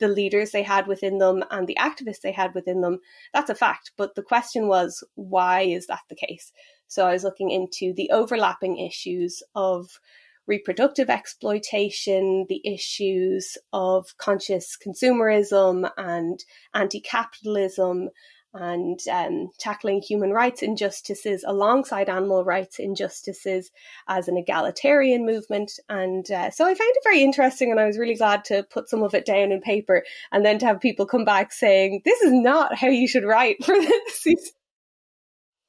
the leaders they had within them and the activists they had within them, that's a fact. But the question was, why is that the case? So I was looking into the overlapping issues of reproductive exploitation, the issues of conscious consumerism and anti capitalism, and um, tackling human rights injustices alongside animal rights injustices as an egalitarian movement. And uh, so I found it very interesting, and I was really glad to put some of it down in paper and then to have people come back saying, This is not how you should write for this.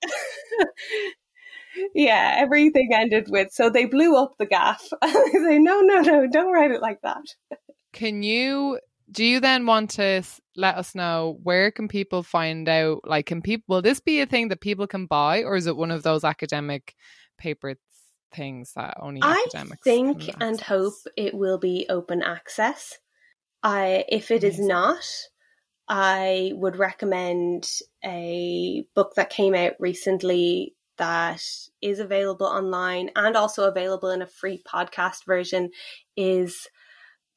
yeah, everything ended with, so they blew up the gaff. they say, No, no, no, don't write it like that. Can you do you then want to let us know where can people find out like can people will this be a thing that people can buy or is it one of those academic paper things that only I academics think and hope it will be open access. I if it is not, I would recommend a book that came out recently that is available online and also available in a free podcast version is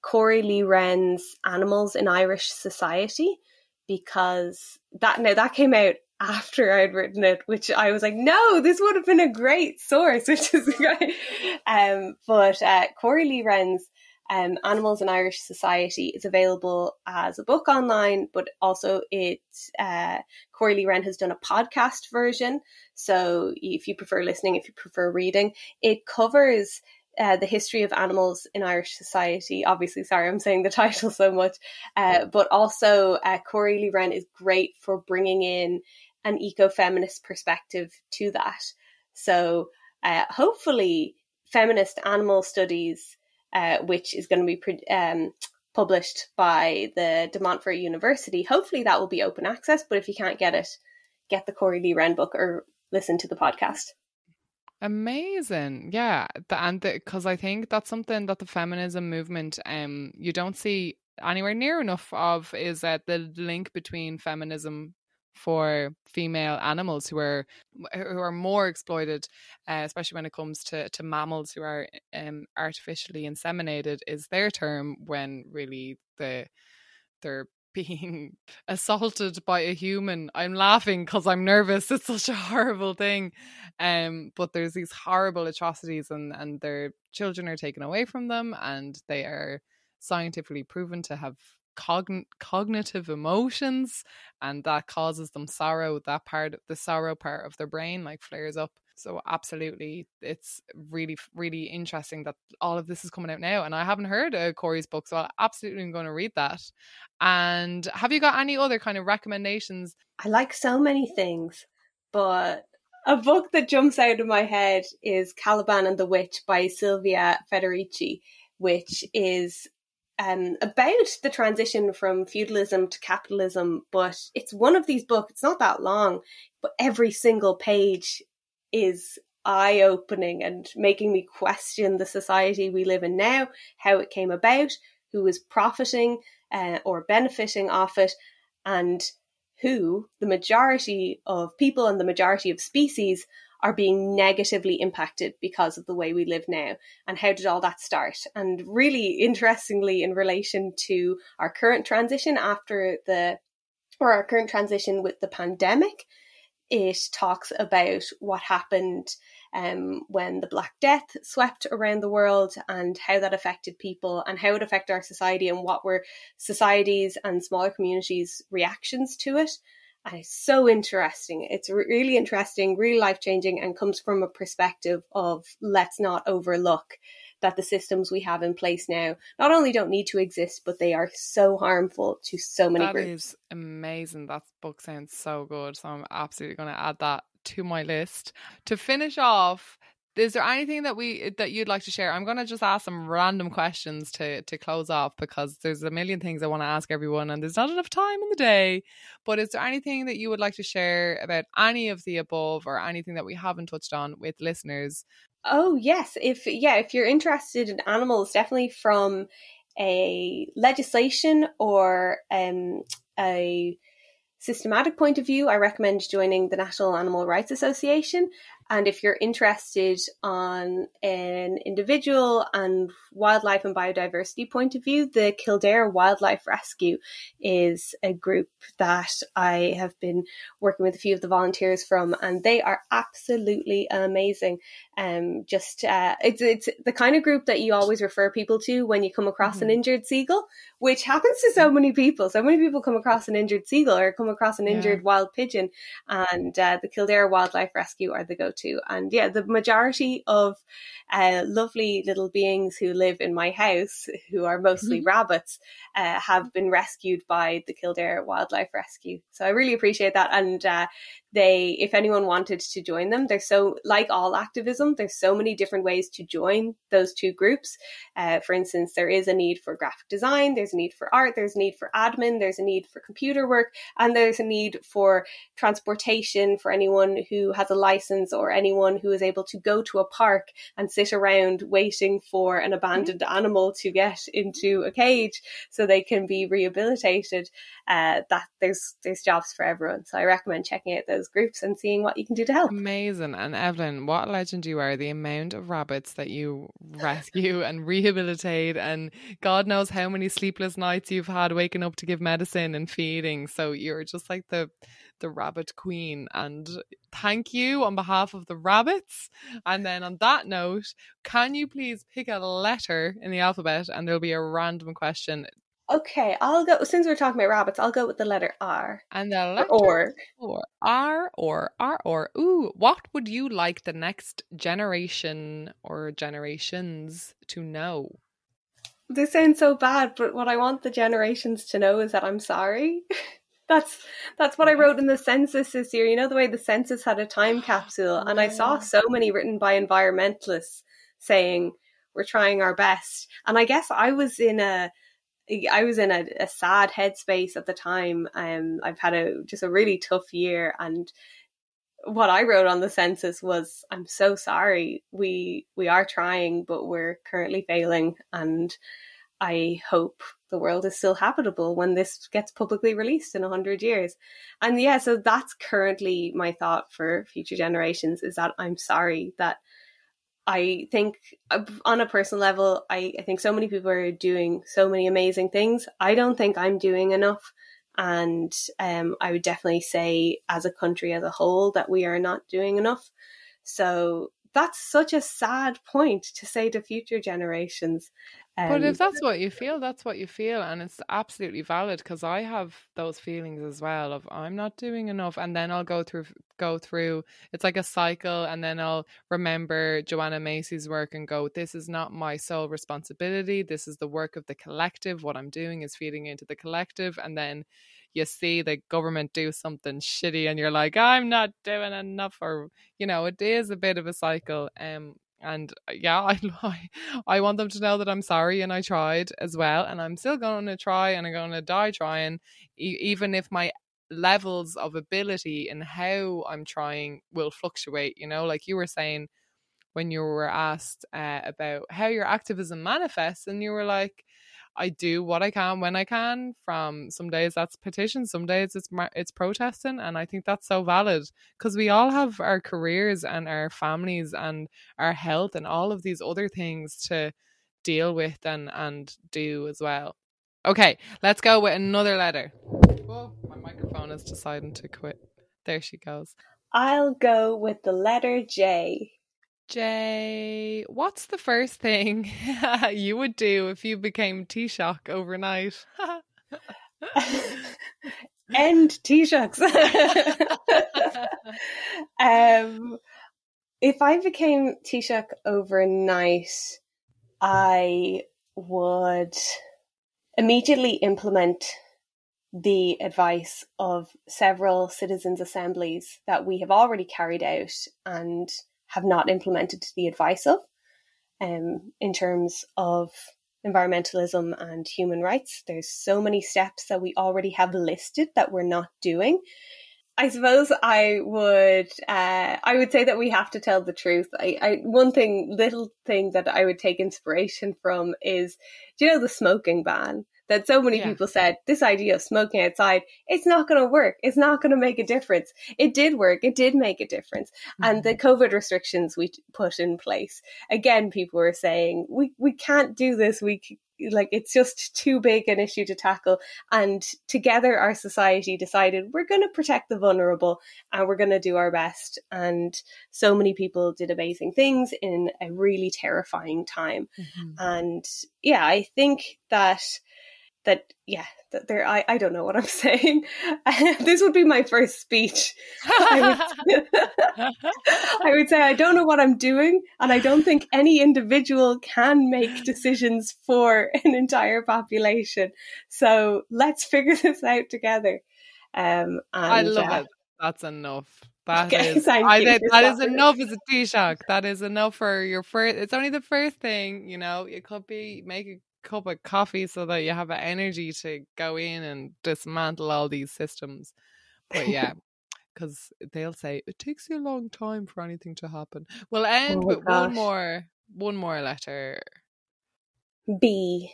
Corey Lee Wrenn's Animals in Irish Society because that now that came out after I'd written it, which I was like, no, this would have been a great source, which is great. Um, but uh, Corey Lee Wrenn's um, Animals in Irish Society is available as a book online, but also it uh, Corey Lee Wrenn has done a podcast version. So if you prefer listening, if you prefer reading, it covers uh, the history of animals in Irish society. Obviously, sorry, I'm saying the title so much, uh, but also uh, Corey Lee Wrenn is great for bringing in an eco-feminist perspective to that. So uh, hopefully, feminist animal studies, uh, which is going to be pre- um, published by the De Montfort University, hopefully that will be open access. But if you can't get it, get the Corey Lee Wrenn book or listen to the podcast. Amazing. Yeah. The, and because I think that's something that the feminism movement, um, you don't see anywhere near enough of is that the link between feminism for female animals who are who are more exploited, uh, especially when it comes to, to mammals who are um, artificially inseminated, is their term when really the they're being assaulted by a human. I'm laughing because I'm nervous. It's such a horrible thing. Um, but there's these horrible atrocities, and and their children are taken away from them, and they are scientifically proven to have cogn- cognitive emotions, and that causes them sorrow. That part, the sorrow part of their brain, like flares up. So absolutely, it's really, really interesting that all of this is coming out now. And I haven't heard of Corey's book, so I absolutely am going to read that. And have you got any other kind of recommendations? I like so many things, but a book that jumps out of my head is Caliban and the Witch by Silvia Federici, which is um, about the transition from feudalism to capitalism. But it's one of these books, it's not that long, but every single page is eye opening and making me question the society we live in now, how it came about, who is profiting uh, or benefiting off it, and who the majority of people and the majority of species are being negatively impacted because of the way we live now. And how did all that start? And really interestingly, in relation to our current transition after the or our current transition with the pandemic, it talks about what happened um, when the Black Death swept around the world and how that affected people and how it affected our society and what were societies and smaller communities' reactions to it. And it's so interesting. It's really interesting, really life changing, and comes from a perspective of let's not overlook that the systems we have in place now not only don't need to exist, but they are so harmful to so many that groups. That is amazing. That book sounds so good. So I'm absolutely going to add that to my list. To finish off, is there anything that we that you'd like to share? I'm going to just ask some random questions to to close off because there's a million things I want to ask everyone, and there's not enough time in the day. But is there anything that you would like to share about any of the above, or anything that we haven't touched on with listeners? Oh yes, if yeah, if you're interested in animals, definitely from a legislation or um, a systematic point of view, I recommend joining the National Animal Rights Association. And if you're interested on an individual and wildlife and biodiversity point of view, the Kildare Wildlife Rescue is a group that I have been working with a few of the volunteers from, and they are absolutely amazing. Um, just uh, it's it's the kind of group that you always refer people to when you come across mm-hmm. an injured seagull, which happens to so many people. So many people come across an injured seagull or come across an injured yeah. wild pigeon, and uh, the Kildare Wildlife Rescue are the go to. And yeah, the majority of uh, lovely little beings who live in my house, who are mostly mm-hmm. rabbits, uh, have been rescued by the Kildare Wildlife Rescue. So I really appreciate that. And uh, they, if anyone wanted to join them, there's so, like all activism, there's so many different ways to join those two groups. Uh, for instance, there is a need for graphic design, there's a need for art, there's a need for admin, there's a need for computer work, and there's a need for transportation for anyone who has a license or anyone who is able to go to a park and sit around waiting for an abandoned mm-hmm. animal to get into a cage so they can be rehabilitated. Uh, that there's there's jobs for everyone. So I recommend checking out those groups and seeing what you can do to help. Amazing. And Evelyn, what a legend you are. The amount of rabbits that you rescue and rehabilitate and God knows how many sleepless nights you've had waking up to give medicine and feeding. So you're just like the the rabbit queen. And thank you on behalf of the rabbits. And then on that note, can you please pick a letter in the alphabet and there'll be a random question Okay, I'll go. Since we're talking about rabbits, I'll go with the letter R. And the letter or or R or R or ooh. What would you like the next generation or generations to know? This sounds so bad, but what I want the generations to know is that I'm sorry. That's that's what I mm-hmm. wrote in the census this year. You know the way the census had a time capsule, and I saw so many written by environmentalists saying we're trying our best. And I guess I was in a I was in a, a sad headspace at the time. Um, I've had a just a really tough year, and what I wrote on the census was, "I'm so sorry. We we are trying, but we're currently failing, and I hope the world is still habitable when this gets publicly released in 100 years. And yeah, so that's currently my thought for future generations is that I'm sorry that I think uh, on a personal level, I, I think so many people are doing so many amazing things. I don't think I'm doing enough. And um, I would definitely say, as a country as a whole, that we are not doing enough. So that's such a sad point to say to future generations. Um, but if that's what you feel, that's what you feel, and it's absolutely valid. Because I have those feelings as well of I'm not doing enough, and then I'll go through go through. It's like a cycle, and then I'll remember Joanna Macy's work and go, "This is not my sole responsibility. This is the work of the collective. What I'm doing is feeding into the collective," and then you see the government do something shitty and you're like i'm not doing enough or you know it is a bit of a cycle um and uh, yeah I, I want them to know that i'm sorry and i tried as well and i'm still going to try and i'm going to die trying e- even if my levels of ability and how i'm trying will fluctuate you know? Like you were saying when you were asked uh, about how your activism manifests and you were like I do what I can when I can. From some days that's petition, some days it's it's protesting, and I think that's so valid because we all have our careers and our families and our health and all of these other things to deal with and and do as well. Okay, let's go with another letter. Oh, my microphone is deciding to quit. There she goes. I'll go with the letter J. Jay, what's the first thing you would do if you became Taoiseach overnight? End Taoiseachs. um, if I became Taoiseach overnight, I would immediately implement the advice of several citizens' assemblies that we have already carried out and have not implemented the advice of um, in terms of environmentalism and human rights. There's so many steps that we already have listed that we're not doing. I suppose I would uh, I would say that we have to tell the truth. I, I one thing little thing that I would take inspiration from is do you know the smoking ban? That so many yeah. people said this idea of smoking outside it's not going to work it's not going to make a difference it did work it did make a difference mm-hmm. and the mm-hmm. covid restrictions we put in place again people were saying we we can't do this we like it's just too big an issue to tackle and together our society decided we're going to protect the vulnerable and we're going to do our best and so many people did amazing things in a really terrifying time mm-hmm. and yeah i think that that yeah that there I, I don't know what i'm saying this would be my first speech I would, I would say i don't know what i'm doing and i don't think any individual can make decisions for an entire population so let's figure this out together um and, i love uh, it that's enough that okay, is, I that is enough as a Taoiseach. That is enough for your first. It's only the first thing, you know. It could be make a cup of coffee so that you have the energy to go in and dismantle all these systems. But yeah, because they'll say it takes you a long time for anything to happen. We'll end oh with gosh. one more, one more letter. B.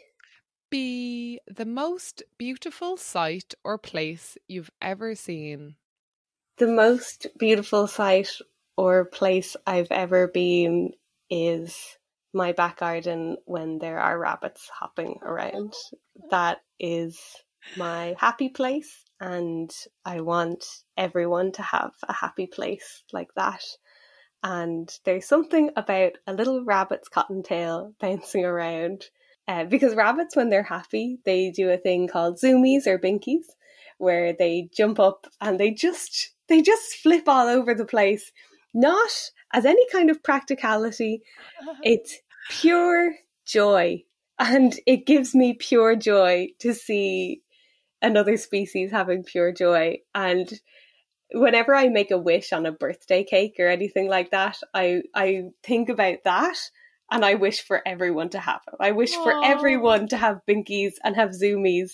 B. The most beautiful sight or place you've ever seen. The most beautiful sight or place I've ever been is my back garden when there are rabbits hopping around. That is my happy place, and I want everyone to have a happy place like that. And there's something about a little rabbit's cottontail bouncing around. Uh, because rabbits, when they're happy, they do a thing called zoomies or binkies, where they jump up and they just they just flip all over the place. Not as any kind of practicality. It's pure joy. And it gives me pure joy to see another species having pure joy. And whenever I make a wish on a birthday cake or anything like that, I, I think about that and I wish for everyone to have it. I wish Aww. for everyone to have binkies and have zoomies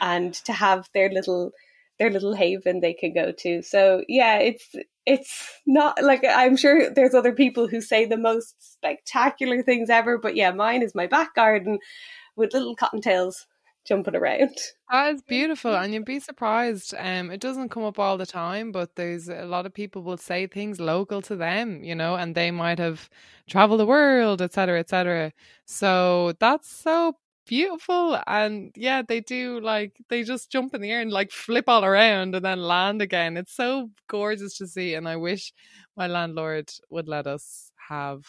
and to have their little their little haven they can go to. So yeah, it's it's not like I'm sure there's other people who say the most spectacular things ever, but yeah, mine is my back garden with little cottontails jumping around. That is beautiful, and you'd be surprised. Um, it doesn't come up all the time, but there's a lot of people will say things local to them, you know, and they might have traveled the world, etc., etc. So that's so beautiful and yeah they do like they just jump in the air and like flip all around and then land again it's so gorgeous to see and i wish my landlord would let us have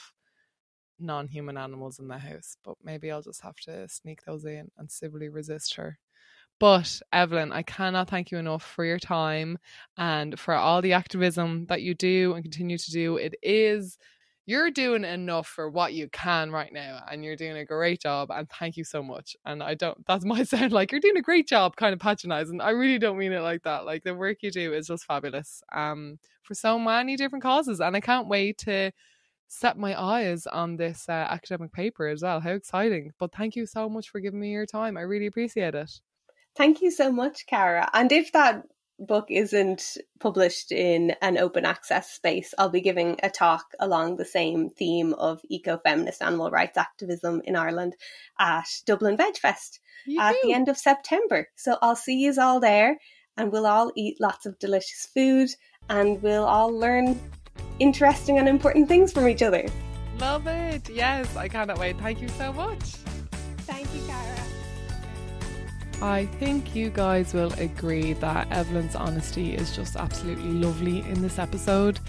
non-human animals in the house but maybe i'll just have to sneak those in and civilly resist her but Evelyn, I cannot thank you enough for your time and for all the activism that you do and continue to do. It is you're doing enough for what you can right now and you're doing a great job and thank you so much and i don't that might sound like you're doing a great job kind of patronizing i really don't mean it like that like the work you do is just fabulous um for so many different causes and i can't wait to set my eyes on this uh, academic paper as well how exciting but thank you so much for giving me your time i really appreciate it Thank you so much, Cara. And if that book isn't published in an open access space, I'll be giving a talk along the same theme of eco feminist animal rights activism in Ireland at Dublin Veg Fest you at the end of September. So I'll see you all there and we'll all eat lots of delicious food and we'll all learn interesting and important things from each other. Love it. Yes, I cannot wait. Thank you so much. I think you guys will agree that Evelyn's honesty is just absolutely lovely in this episode,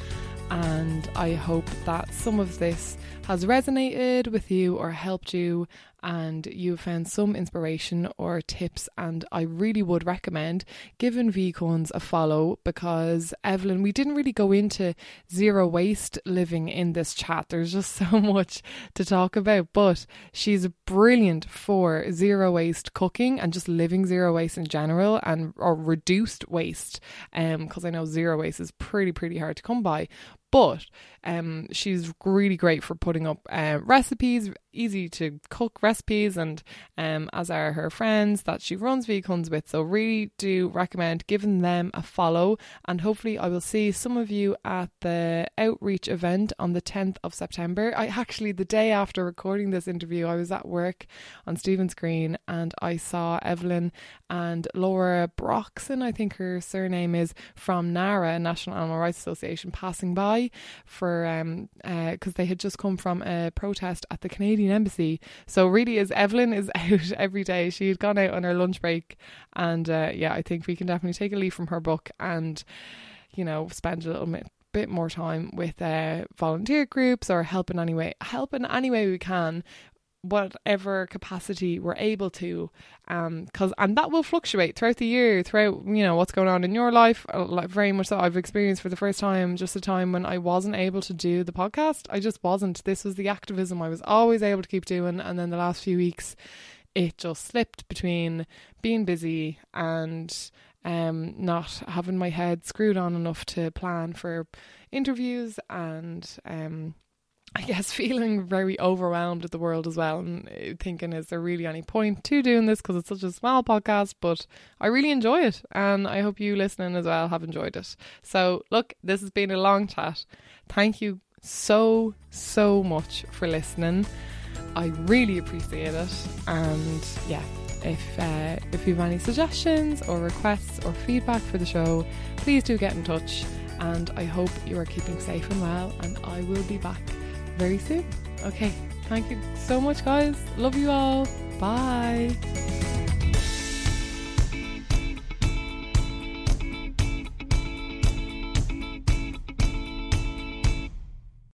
and I hope that some of this has resonated with you or helped you and you found some inspiration or tips and I really would recommend giving Vcones a follow because Evelyn we didn't really go into zero waste living in this chat. There's just so much to talk about but she's brilliant for zero waste cooking and just living zero waste in general and or reduced waste um because I know zero waste is pretty pretty hard to come by but um, she's really great for putting up uh, recipes, easy to cook recipes, and um, as are her friends that she runs Vegans with. So, really do recommend giving them a follow. And hopefully, I will see some of you at the outreach event on the 10th of September. I actually, the day after recording this interview, I was at work on Stephen's Green and I saw Evelyn and Laura Broxson, I think her surname is, from NARA, National Animal Rights Association, passing by for um because uh, they had just come from a protest at the Canadian embassy. So really, as Evelyn is out every day, she had gone out on her lunch break, and uh, yeah, I think we can definitely take a leaf from her book and you know spend a little bit bit more time with uh, volunteer groups or help in any way help in any way we can whatever capacity we're able to um cuz and that will fluctuate throughout the year throughout you know what's going on in your life uh, like very much so. I've experienced for the first time just a time when I wasn't able to do the podcast. I just wasn't. This was the activism I was always able to keep doing and then the last few weeks it just slipped between being busy and um not having my head screwed on enough to plan for interviews and um I guess feeling very overwhelmed with the world as well and uh, thinking is there really any point to doing this because it's such a small podcast but I really enjoy it and I hope you listening as well have enjoyed it. So look this has been a long chat. Thank you so so much for listening. I really appreciate it and yeah if uh, if you have any suggestions or requests or feedback for the show please do get in touch and I hope you are keeping safe and well and I will be back very soon. Okay, thank you so much, guys. Love you all. Bye.